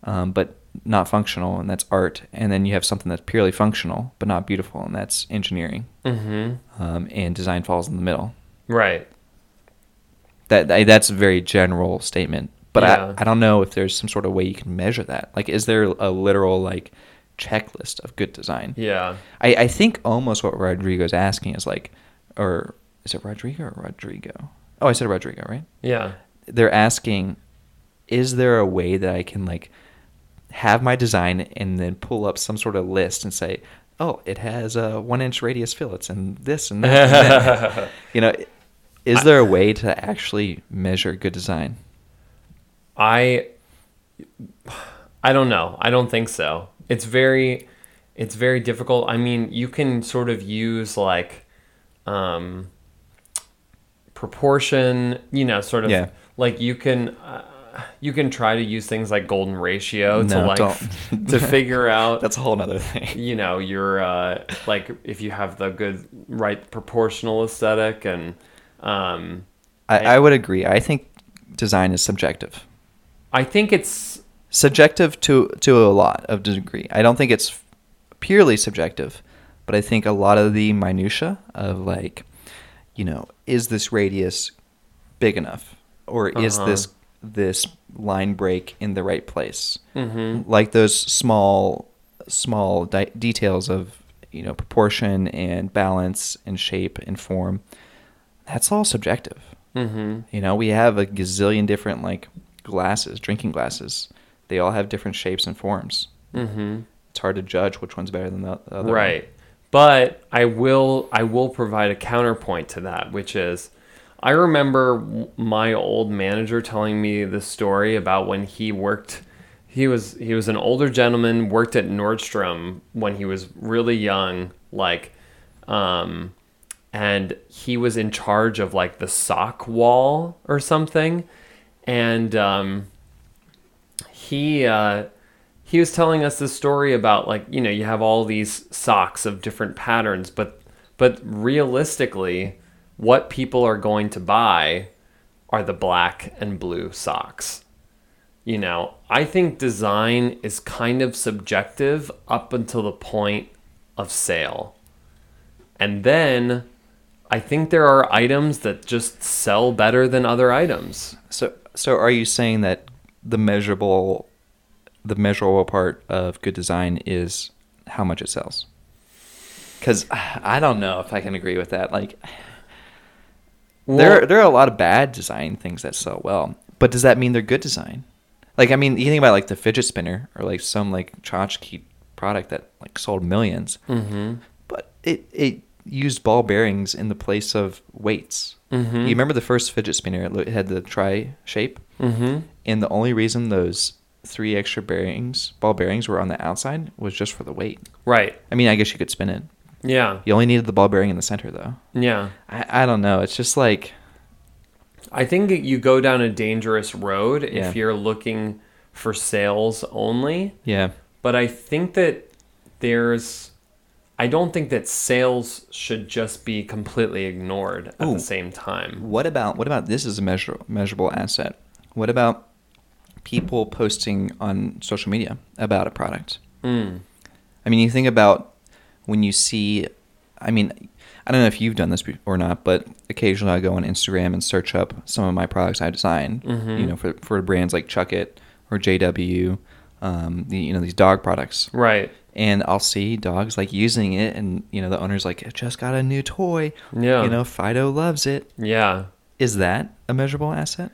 um, but not functional, and that's art, and then you have something that's purely functional but not beautiful, and that's engineering. Mm-hmm. Um, and design falls in the middle. Right. That that's a very general statement, but Yeah. I I don't know if there's some sort of way you can measure that. Like, is there a literal like checklist of good design? Yeah. I, I think almost what Rodrigo's asking is like, or is it Rodrigo or Rodrigo? Oh, I said Rodrigo, right? Yeah. They're asking, is there a way that I can like have my design and then pull up some sort of list and say, oh, it has a one inch radius fillets and this and that. and that. (laughs) you know, is there a way to actually measure good design? I I don't know. I don't think so. It's very it's very difficult. I mean, you can sort of use like um proportion, you know, sort of Yeah. like you can uh, you can try to use things like golden ratio to like don't. (laughs) to figure out (laughs) That's a whole nother thing. you know your uh, like if you have the good right proportional aesthetic and um I, I would agree. I think design is subjective. I think it's Subjective to to a lot of degree. I don't think it's purely subjective, but I think a lot of the minutia of like, you know, is this radius big enough, or is Uh-huh. this this line break in the right place? mhm. Like those small small di- details of you know proportion and balance and shape and form. That's all subjective. Mhm. You know, we have a gazillion different like glasses, drinking glasses. They all have different shapes and forms. Mhm. It's hard to judge which one's better than the the other. one. Right. But I will I will provide a counterpoint to that, which is I remember my old manager telling me this story about when he worked he was he was an older gentleman worked at Nordstrom when he was really young like um and he was in charge of like the sock wall or something and um he uh he was telling us this story about like you know you have all these socks of different patterns but but realistically what people are going to buy are the black and blue socks. You know i think design is kind of subjective up until the point of sale. And then i think there are items that just sell better than other items. So so are you saying that the measurable the measurable part of good design is how much it sells? Cuz (sighs) I don't know if I can agree with that. Like (sighs) there Well- there are a lot of bad design things that sell well, but does that mean they're good design? Like I mean, you think about like the fidget spinner or like some like tchotchke product that like sold 1000000s mm-hmm. but it it used ball bearings in the place of weights. Mhm. You remember the first fidget spinner? It it had the tri shape, Mm-hmm. And the only reason those three extra bearings, ball bearings, were on the outside was just for the weight. right I mean, I guess you could spin it. yeah You only needed the ball bearing in the center, though. yeah I, I don't know. It's just like I think you go down a dangerous road Yeah. if you're looking for sales only. yeah, But I think that there's, I don't think that sales should just be completely ignored at Ooh. the same time. What about what about this is a measure, measurable asset? What about people posting on social media about a product? Mm. I mean, you think about when you see. I mean, I don't know if you've done this or not, but occasionally I go on Instagram and search up some of my products I designed. Mhm. You know, for for brands like Chuckit or JW, um, the, you know these dog products. Right. And I'll see dogs like using it, and you know the owner's like, "I just got a new toy." Yeah. You know, Fido loves it. Yeah. Is that a measurable asset?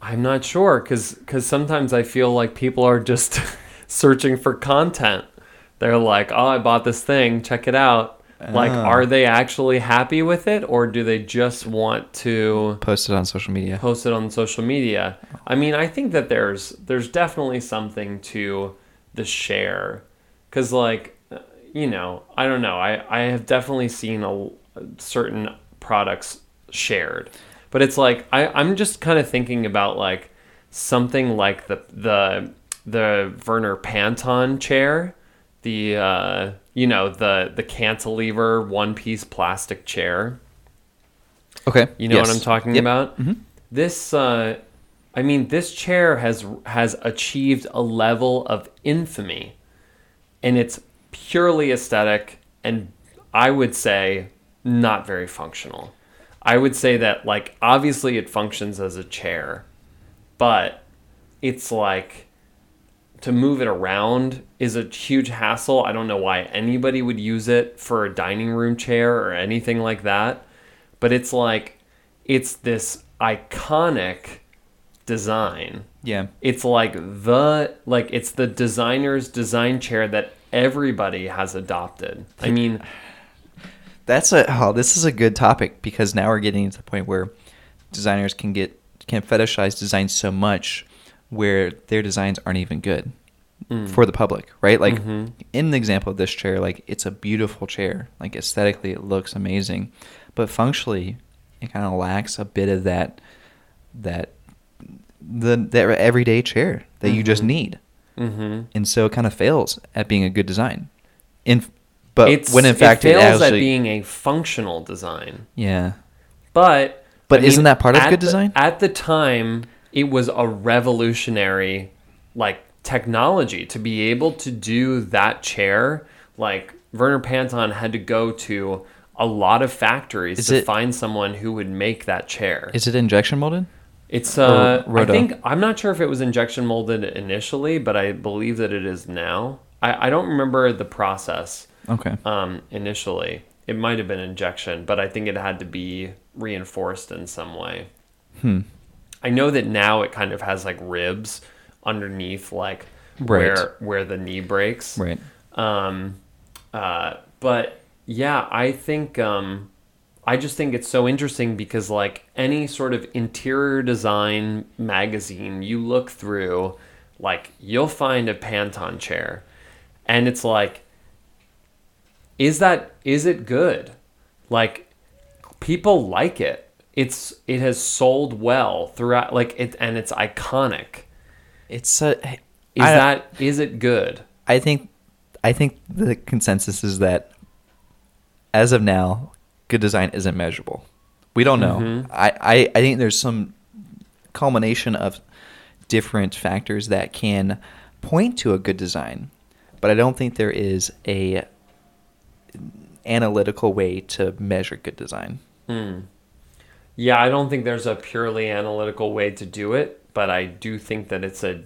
I'm not sure because because sometimes I feel like people are just (laughs) searching for content. They're like, oh, I bought this thing, check it out. Like, Ah. are they actually happy with it or do they just want to Post it on social media. post it on social media? I mean, I think that there's there's definitely something to the share because, like, you know, I don't know. I, I have definitely seen a, certain products shared, but it's like I, I'm just kind of thinking about like something like the the the Werner Panton chair, the uh, you know the the cantilever one piece plastic chair. Okay. You know Yes. what I'm talking Yep. about? Mhm. This, uh, I mean, this chair has has achieved a level of infamy, and it's purely aesthetic, and I would say not very functional. I would say that, like, obviously it functions as a chair, but it's like to move it around is a huge hassle. I don't know why anybody would use it for a dining room chair or anything like that. But it's like it's this iconic design. Yeah. It's like the like it's the designer's design chair that everybody has adopted. I mean, That's a oh, this is a good topic because now we're getting to the point where designers can get can fetishize design so much where their designs aren't even good Mm. for the public, right? Like Mhm. in the example of this chair, like it's a beautiful chair. Like aesthetically it looks amazing, but functionally it kind of lacks a bit of that that the that everyday chair that you just Mhm. need. hmm And so it kind of fails at being a good design. In but it's, when in fact it it, fails actually at being a functional design. yeah. But But isn't that part of good the- design? At the time, it was a revolutionary like technology to be able to do that chair. Like Werner Panton had to go to a lot of factories Is to it- find someone who would make that chair. Is it injection molded? It's uh, I think I'm not sure if it was injection molded initially, but I believe that it is now. I, I don't remember the process Okay. um, initially. It might have been injection, but I think it had to be reinforced in some way. Hmm. I know that now it kind of has like ribs underneath, like Right. where where the knee breaks. Right. Um, uh, but yeah, I think um, I just think it's so interesting because like any sort of interior design magazine you look through, like you'll find a Panton chair, and it's like, is that is it good? Like people like it. It's it has sold well throughout, like it, and it's iconic. It's a. Is I- that is it good? I think, I think the consensus is that, as of now, good design isn't measurable. We don't know. Mhm. I, I, I think there's some culmination of different factors that can point to a good design, but I don't think there is a analytical way to measure good design. Hmm. Yeah, I don't think there's a purely analytical way to do it, but I do think that it's a,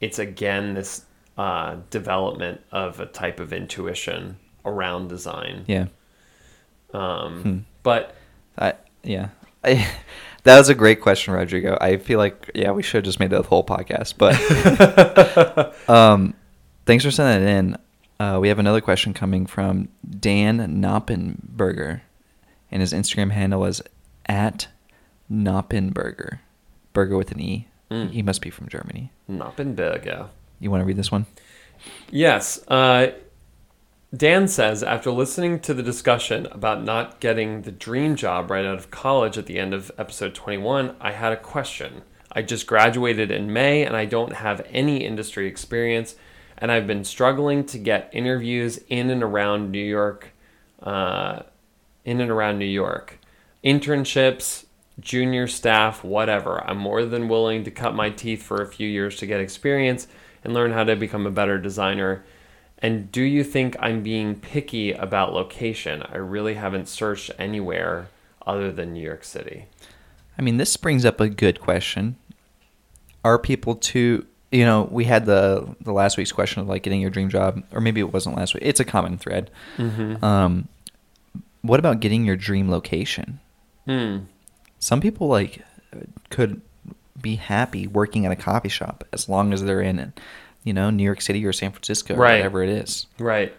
it's again this uh, development of a type of intuition around design. Yeah. Um, Hmm. But I yeah. I, (laughs) that was a great question, Rodrigo. I feel like yeah, we should have just made that the whole podcast. But (laughs) um, thanks for sending that in. Uh, we have another question coming from Dan Knoppenberger, and his Instagram handle is at Knoppenberger, burger with an e. Mm. He must be from Germany. Noppenberg, yeah. You want to read this one? Yes. Uh, Dan says after listening to the discussion about not getting the dream job right out of college at the end of episode 21, I had a question. I just graduated in May and I don't have any industry experience, and I've been struggling to get interviews in and around New York, uh, in and around New York, internships, junior staff, whatever. I'm more than willing to cut my teeth for a few years to get experience and learn how to become a better designer. And do you think I'm being picky about location? I really haven't searched anywhere other than New York City. I mean, this brings up a good question. Are people too? You know, we had the the last week's question of like getting your dream job, or maybe it wasn't last week. It's a common thread. Mm-hmm. Um, what about getting your dream location? Hmm. Some people like could be happy working at a coffee shop as long as they're in, you know, New York City or San Francisco or whatever it is. Right.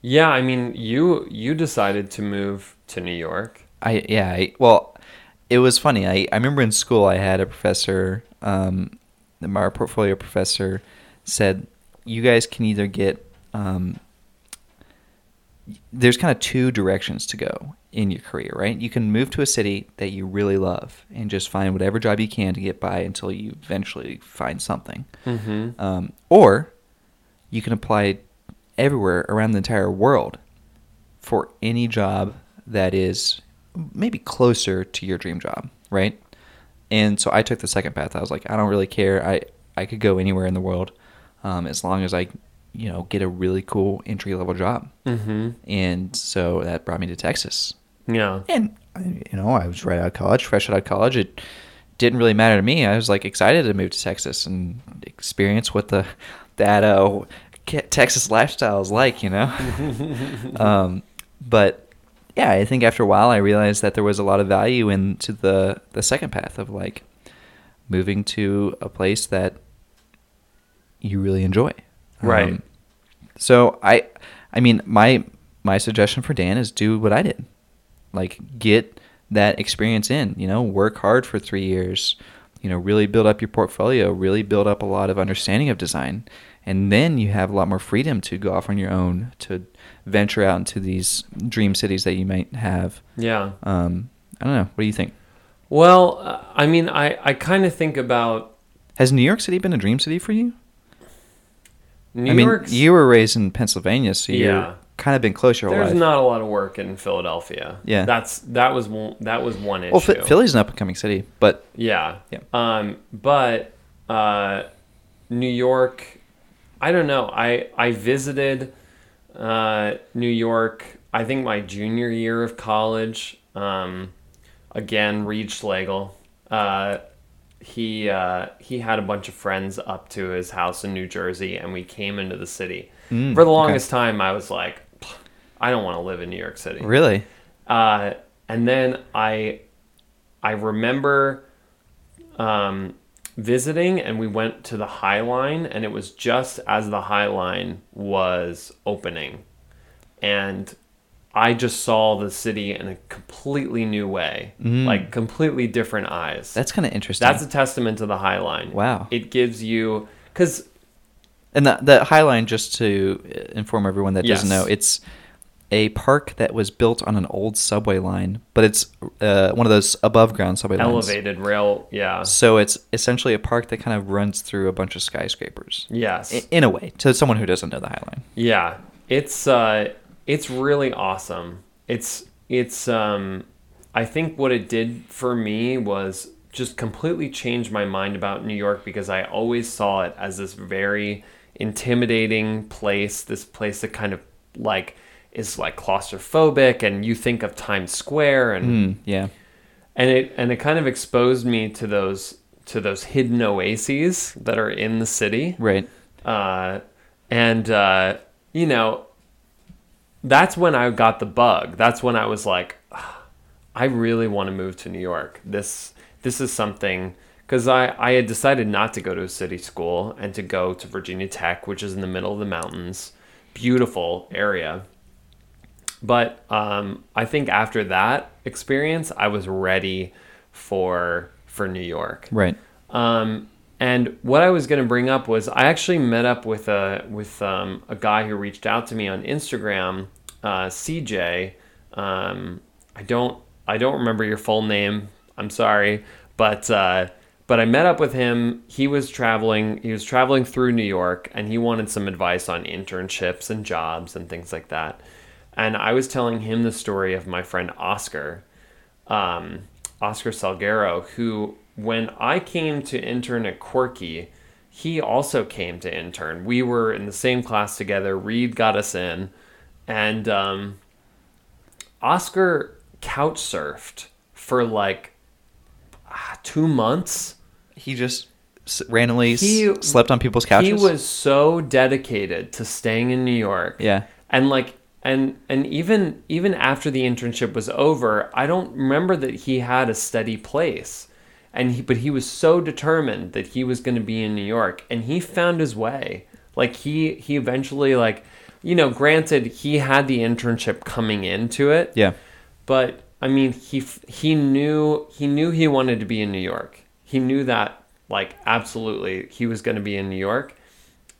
Yeah, I mean, you you decided to move to New York. I yeah. I, well, it was funny. I I remember in school I had a professor. Um, our portfolio professor said, "You guys can either get." Um, there's kind of two directions to go in your career, right? You can move to a city that you really love and just find whatever job you can to get by until you eventually find something. Mm-hmm. Um, or you can apply everywhere around the entire world for any job that is maybe closer to your dream job, right? And so I took the second path. I was like, I don't really care. I I could go anywhere in the world um, as long as I, you know, get a really cool entry level job. Mm-hmm. And so that brought me to Texas. Yeah. And you know, I was right out of college, fresh out of college. It didn't really matter to me. I was like excited to move to Texas and experience what the (laughs) that uh, Texas lifestyle is like, you know. (laughs) um, but yeah, I think after a while, I realized that there was a lot of value into the the second path of like moving to a place that you really enjoy. Right. Um, So I, I mean, my my suggestion for Dan is do what I did, like get that experience in. You know, work hard for three years. You know, really build up your portfolio. Really build up a lot of understanding of design, and then you have a lot more freedom to go off on your own to venture out into these dream cities that you might have. Yeah. Um, I don't know. What do you think? Well, uh, I mean, I, I kind of think about Has New York City been a dream city for you? New I mean, you were raised in Pennsylvania, so you're Yeah. kind of been close your whole there's life. not a lot of work in Philadelphia. Yeah. That's that was one, that was one issue. well, Philly's an up and coming city, but Yeah. Yeah. Um, but uh, New York, I don't know. I I visited uh, New York. I think my junior year of college. Um, again, Reed Schlegel. Uh, he uh, he had a bunch of friends up to his house in New Jersey, and we came into the city. Mm, For the okay. longest time, I was like, I don't want to live in New York City. really, Uh, and then I, I remember um, visiting, and we went to the High Line, and it was just as the High Line was opening, and I just saw the city in a completely new way, Mm. like completely different eyes. that's kind of interesting. That's a testament to the High Line. Wow. It gives you because and the the High Line, just to inform everyone that doesn't know, it's a park that was built on an old subway line, but it's uh, one of those above ground subway lines. elevated rail, yeah, So it's essentially a park that kind of runs through a bunch of skyscrapers. yes, I- In a way, to someone who doesn't know the High Line. Yeah, it's uh, it's really awesome. It's it's um, I think what it did for me was just completely change my mind about New York because I always saw it as this very intimidating place, this place that kind of like is like claustrophobic and you think of Times Square and Mm, yeah. and it and it kind of exposed me to those to those hidden oases that are in the city. Right. uh, and uh, you know that's when i got the bug. That's when i was like "Ah, i really want to move to new york. This this is something because I, I had decided not to go to a city school and to go to virginia tech which is in the middle of the mountains. Beautiful area but um, i think after that experience i was ready for for new york Right. um, and what I was going to bring up was I actually met up with a with um, a guy who reached out to me on Instagram, uh, CJ. Um, I don't I don't remember your full name. I'm sorry, but uh, but I met up with him. He was traveling. He was traveling through New York, and he wanted some advice on internships and jobs and things like that. And I was telling him the story of my friend Oscar um, Oscar Salguero, who, when I came to intern at Quirky, he also came to intern. We were in the same class together. Reed got us in, and um, Oscar couch surfed for like ah, two months. He just s- randomly s- He- slept on people's couches. He was so dedicated to staying in New York. Yeah. and like and and even even after the internship was over i don't remember that he had a steady place and he but he was so determined that he was going to be in new york and he found his way like he he eventually like you know granted he had the internship coming into it Yeah. but I mean, he he knew he knew he wanted to be in New York. He knew that like absolutely he was going to be in New York,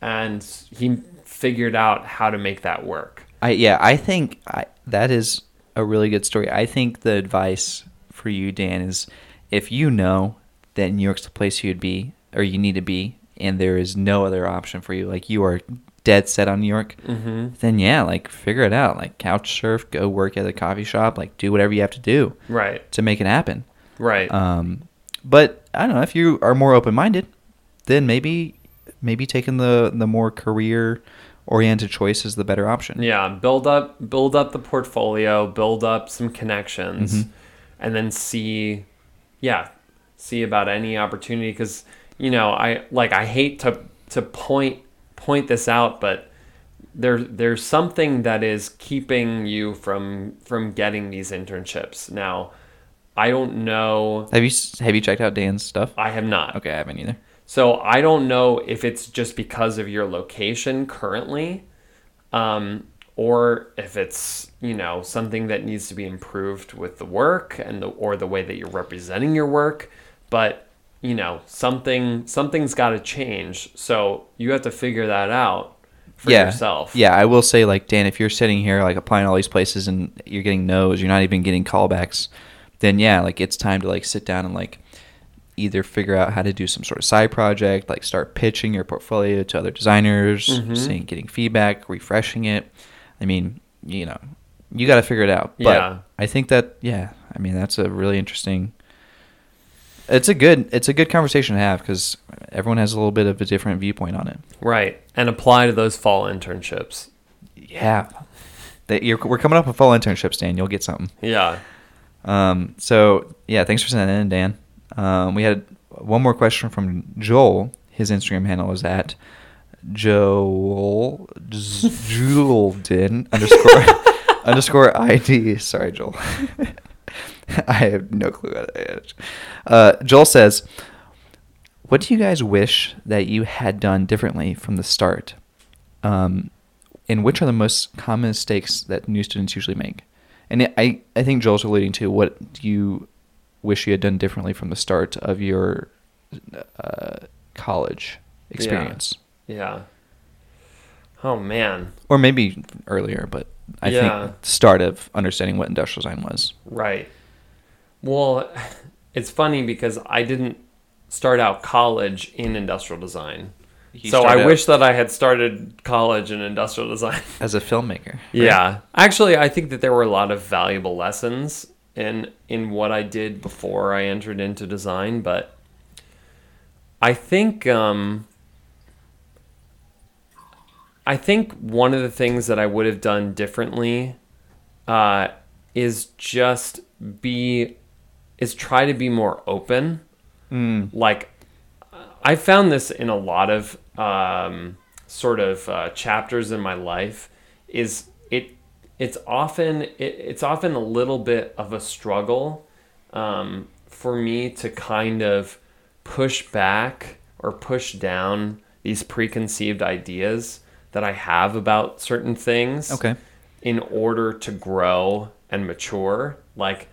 and he figured out how to make that work. I yeah, I think I, that is a really good story. I think the advice for you, Dan, is if you know that New York's the place you'd be or you need to be, and there is no other option for you, like you are dead set on New York, Mm-hmm. then yeah, like figure it out. Like couch surf, go work at a coffee shop, like do whatever you have to do Right, to make it happen. right. Um, but I don't know if you are more open minded, then maybe maybe taking the the more career oriented choice is the better option. yeah, build up build up the portfolio, build up some connections, Mhm. and then see, yeah, see about any opportunity. Because you know, I like I hate to to point point this out, but there there's something that is keeping you from from getting these internships. Now, I don't know. Have you have you checked out Dan's stuff? I have not. Okay, I haven't either. So I don't know if it's just because of your location currently, um, or if it's you know something that needs to be improved with the work and the, or the way that you're representing your work. But you know something something's got to change, so you have to figure that out for yeah. yourself. Yeah, I will say, like Dan, if you're sitting here like applying all these places and you're getting no's, you're not even getting callbacks, then yeah, like it's time to like sit down and like either figure out how to do some sort of side project, like start pitching your portfolio to other designers, Mhm. seeing getting feedback, refreshing it. I mean, you know, you got to figure it out. But Yeah. I think that yeah, I mean that's a really interesting. It's a good it's a good conversation to have because everyone has a little bit of a different viewpoint on it. Right, and apply to those fall internships. Yeah, that you're, we're coming up with fall internships, Dan. You'll get something. Yeah. Um, so yeah, thanks for sending in, Dan. Um, we had one more question from Joel. His Instagram handle is at Joel (laughs) Julden underscore (laughs) underscore ID. Sorry, Joel. (laughs) I have no clue what to. Uh, Joel says, "What do you guys wish that you had done differently from the start? Um, and which are the most common mistakes that new students usually make?" And I, I think Joel's alluding to what you wish you had done differently from the start of your uh, college experience, Yeah. Oh man. or maybe earlier, but I Yeah. think start of understanding what industrial design was. Right. Well, (laughs) it's funny because I didn't start out college in industrial design. You so I wish that I had started college in industrial (laughs) design. as a filmmaker. right? Yeah. Actually, I think that there were a lot of valuable lessons in in what I did before I entered into design, but I think um I think one of the things that I would have done differently uh, is just be is try to be more open Mm. like I found this in a lot of um, sort of uh, chapters in my life is it's often it, it's often a little bit of a struggle um, for me to kind of push back or push down these preconceived ideas that I have about certain things Okay. in order to grow and mature like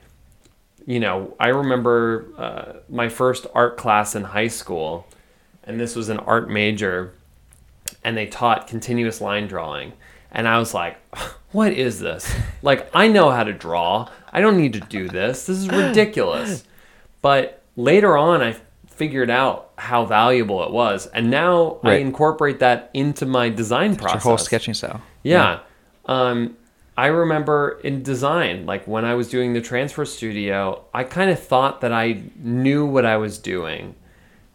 you know, I remember uh, my first art class in high school, and this was an art major, and they taught continuous line drawing. And I was like, what is this? Like, I know how to draw. I don't need to do this. This is ridiculous. But later on, I figured out how valuable it was. And now I incorporate that into my design It's your process. whole sketching style. Yeah. Um, I remember in design, like when I was doing the transfer studio, I kind of thought that I knew what I was doing.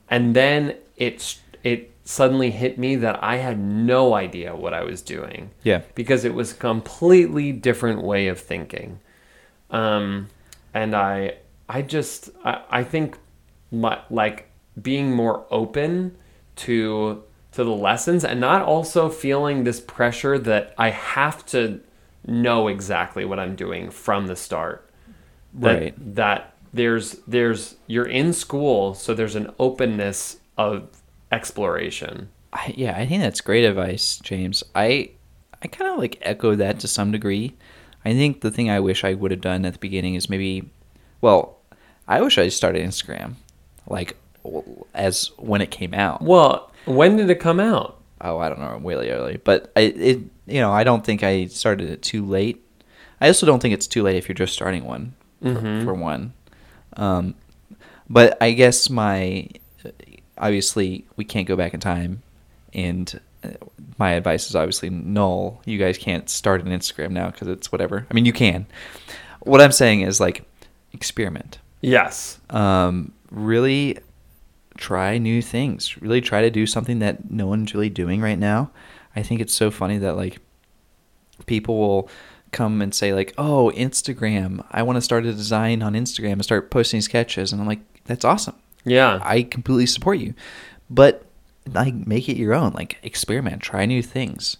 And then it, it suddenly hit me that I had no idea what I was doing Yeah. because it was a completely different way of thinking. Um, and I, I just, I, I think my, like being more open to, to the lessons and not also feeling this pressure that I have to know exactly what I'm doing from the start. That, Right. That there's, there's, you're in school, so there's an openness of exploration. I, yeah, I think that's great advice, James. I I kind of like echo that to some degree. I think the thing I wish I would have done at the beginning is maybe, well, I wish I started Instagram, like as when it came out. Well, when did it come out? Oh, I don't know, really early, but I it you know I don't think I started it too late. I also don't think it's too late if you're just starting one for, Mhm. for one. Um, but I guess my obviously we can't go back in time, and uh, my advice is obviously null. You guys can't start an Instagram now because it's whatever. I mean, you can. What I'm saying is like experiment. Yes. Um, really try new things. Really try to do something that no one's really doing right now. I think it's so funny that like people will come and say like, "Oh, Instagram. I want to start a design on Instagram and start posting sketches." And I'm like, "That's awesome. Yeah. I completely support you." But like make it your own. Like experiment, try new things.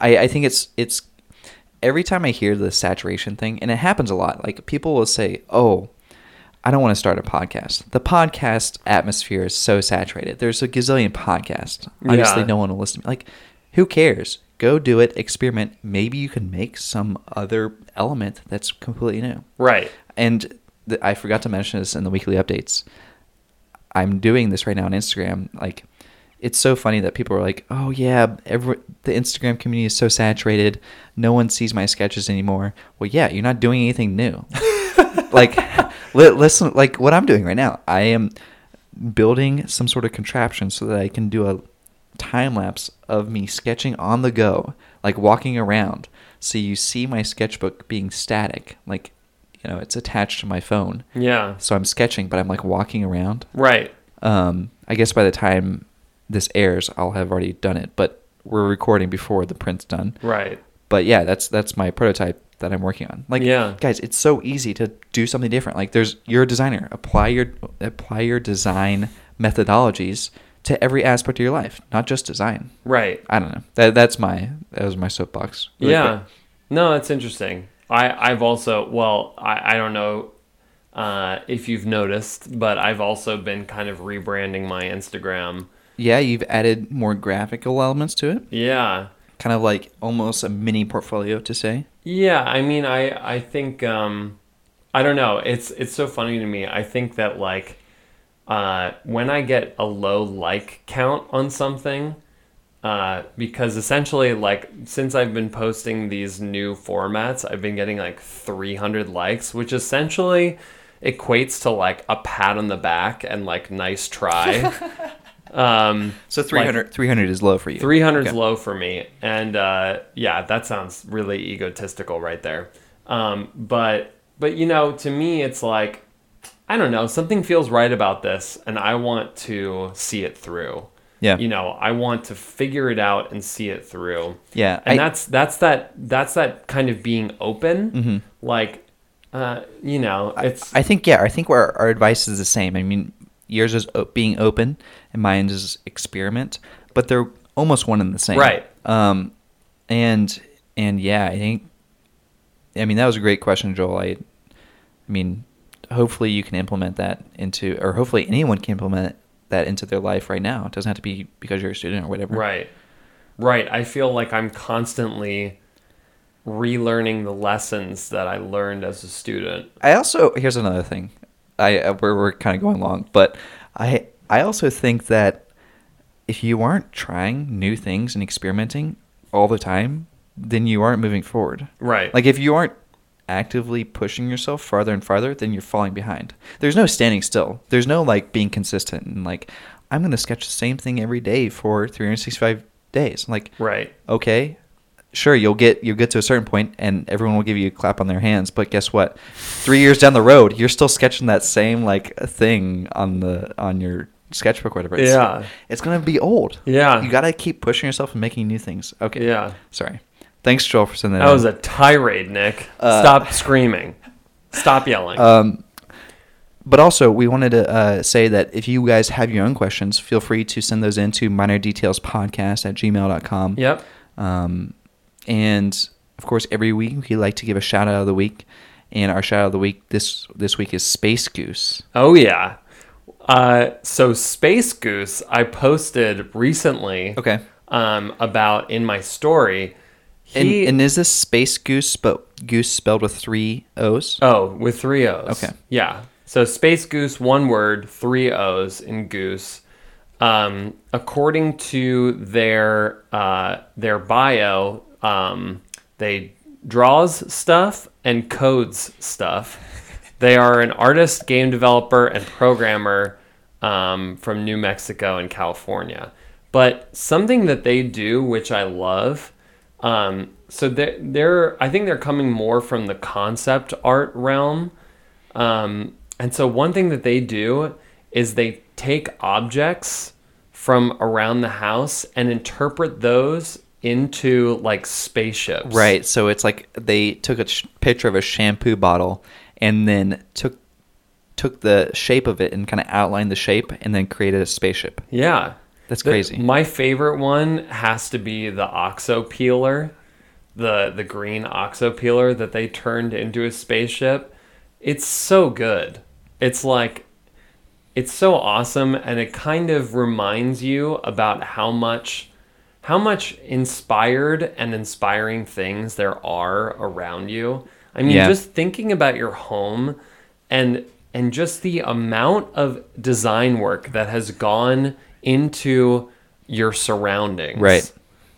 I I think it's it's every time I hear the saturation thing, and it happens a lot. Like people will say, "Oh, I don't want to start a podcast. The podcast atmosphere is so saturated. There's a gazillion podcasts. Obviously, Yeah. no one will listen to me. Like, who cares? go do it, experiment. Maybe you can make some other element that's completely new. Right. And th- I forgot to mention this in the weekly updates. I'm doing this right now on Instagram. Like, it's so funny that people are like, "Oh yeah, every the Instagram community is so saturated. No one sees my sketches anymore." Well, yeah, you're not doing anything new. (laughs) like, li- listen, like what I'm doing right now. I am building some sort of contraption so that I can do a time lapse of me sketching on the go, like walking around. So you see my sketchbook being static, like you know, it's attached to my phone. Yeah. So I'm sketching, but I'm like walking around. Right. Um, I guess by the time this airs, I'll have already done it, but we're recording before the print's done. Right. But yeah, that's that's my prototype that I'm working on. Like, Yeah. guys, it's so easy to do something different. Like, there's you're a designer. Apply your apply your design methodologies to every aspect of your life, not just design. Right. I don't know. That that's my that was my soapbox. really yeah. quick. No, it's interesting. I I've also well I I don't know uh, if you've noticed, but I've also been kind of rebranding my Instagram. Yeah, you've added more graphical elements to it. Yeah. Kind of like almost a mini portfolio to say. Yeah, I mean, I I think um, I don't know. It's it's so funny to me. I think that like uh, when I get a low like count on something, uh, because essentially like since I've been posting these new formats, I've been getting like 300 likes, which essentially equates to like a pat on the back and like nice try. (laughs) um, So 300, 300 is low for you. 300 is low for me. And uh, yeah, that sounds really egotistical right there. Um, but but you know, to me it's like I don't know, something feels right about this and I want to see it through. Yeah. You know, I want to figure it out and see it through. Yeah, And I- that's that's that that's that kind of being open. Like uh, you know, it's I think yeah, I think our our advice is the same. I mean, yours is being open, and mine is experiment, but they're almost one and the same. Right. Um, and and yeah, I think. I mean, that was a great question, Joel. I, I mean, hopefully you can implement that into, or hopefully anyone can implement that into their life right now. It doesn't have to be because you're a student or whatever. Right. Right. I feel like I'm constantly relearning the lessons that I learned as a student. I also here's another thing. I uh, we're we're kind of going long, but I I also think that if you aren't trying new things and experimenting all the time, then you aren't moving forward. Right. Like if you aren't actively pushing yourself farther and farther, then you're falling behind. There's no standing still. There's no like being consistent and like I'm going to sketch the same thing every day for 365 days. Like Right. okay, sure you'll get you'll get to a certain point and everyone will give you a clap on their hands but guess what three years down the road you're still sketching that same like thing on the on your sketchbook or whatever it's, Yeah. it's gonna be old Yeah. you gotta keep pushing yourself and making new things okay Yeah. sorry thanks joel for sending that That in. was a tirade, Nick. Uh, Stop screaming. Stop yelling. Um, but also, we wanted to uh, say that if you guys have your own questions, feel free to send those in to minordetailspodcast at gmail.com. yep. Um, and of course, every week we like to give a shout out of the week. And our shout out of the week this this week is Space Goose. Oh yeah. Uh, so Space Goose, I posted recently. Okay. Um, about in my story. He, and, and is this Space Goose, but Goose spelled with three O's? Oh, with three O's. Okay. Yeah. So Space Goose, one word, three O's in Goose. Um, according to their uh, their bio, um, they draws stuff and codes stuff. (laughs) They are an artist, game developer, and programmer um, from New Mexico and California. But something that they do, which I love, um, so they're, they're I think they're coming more from the concept art realm. Um, and so one thing that they do is they take objects from around the house and interpret those into like spaceships. Right. So it's like they took a sh- picture of a shampoo bottle and then took took the shape of it and kind of outlined the shape and then created a spaceship. Yeah. That's The- crazy. my favorite one has to be the oxo peeler, the the green oxo peeler that they turned into a spaceship. It's so good. It's like it's so awesome and it kind of reminds you about how much how much inspired and inspiring things there are around you. I mean, Yeah. just thinking about your home and and just the amount of design work that has gone into your surroundings. Right.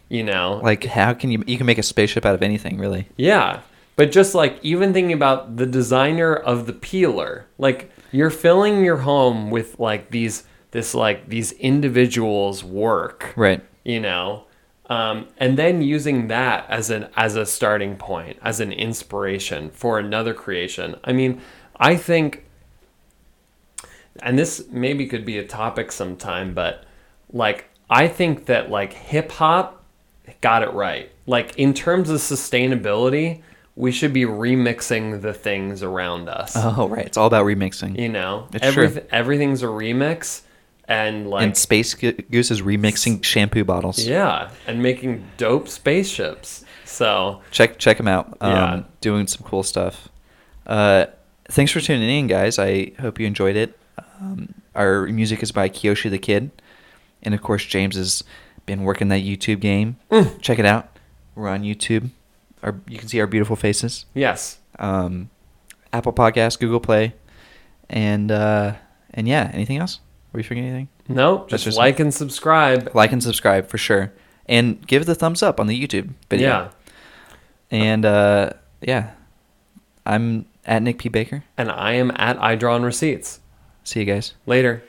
You know, Like, how can you you can make a spaceship out of anything, really? yeah. But just like even thinking about the designer of the peeler, like you're filling your home with like these this like these individuals' work, Right. you know, um, and then using that as an as a starting point, as an inspiration for another creation. I mean, I think, and this maybe could be a topic sometime, but like I think that like hip hop got it right. Like in terms of sustainability, we should be remixing the things around us. Oh, right. It's all about remixing. You know, It's true. Everything's a remix, and like and Space Goose is remixing shampoo bottles. yeah, and making dope spaceships. So Check check them out. Um, Yeah. Doing some cool stuff. Uh, thanks for tuning in, guys. I hope you enjoyed it. Um, our music is by Kiyoshi the Kid, and of course James has been working that YouTube game. Mm. Check it out. We're on YouTube. Our you can see our beautiful faces. yes, Um, Apple Podcasts, Google Play, and uh, and yeah. Anything else? Were you forgetting anything? no, just just- like and subscribe. Like and subscribe for sure, and give the thumbs up on the YouTube video. Yeah, And uh, yeah, I'm at Nick P Baker. and I am at I Draw On Receipts. See you guys. Later.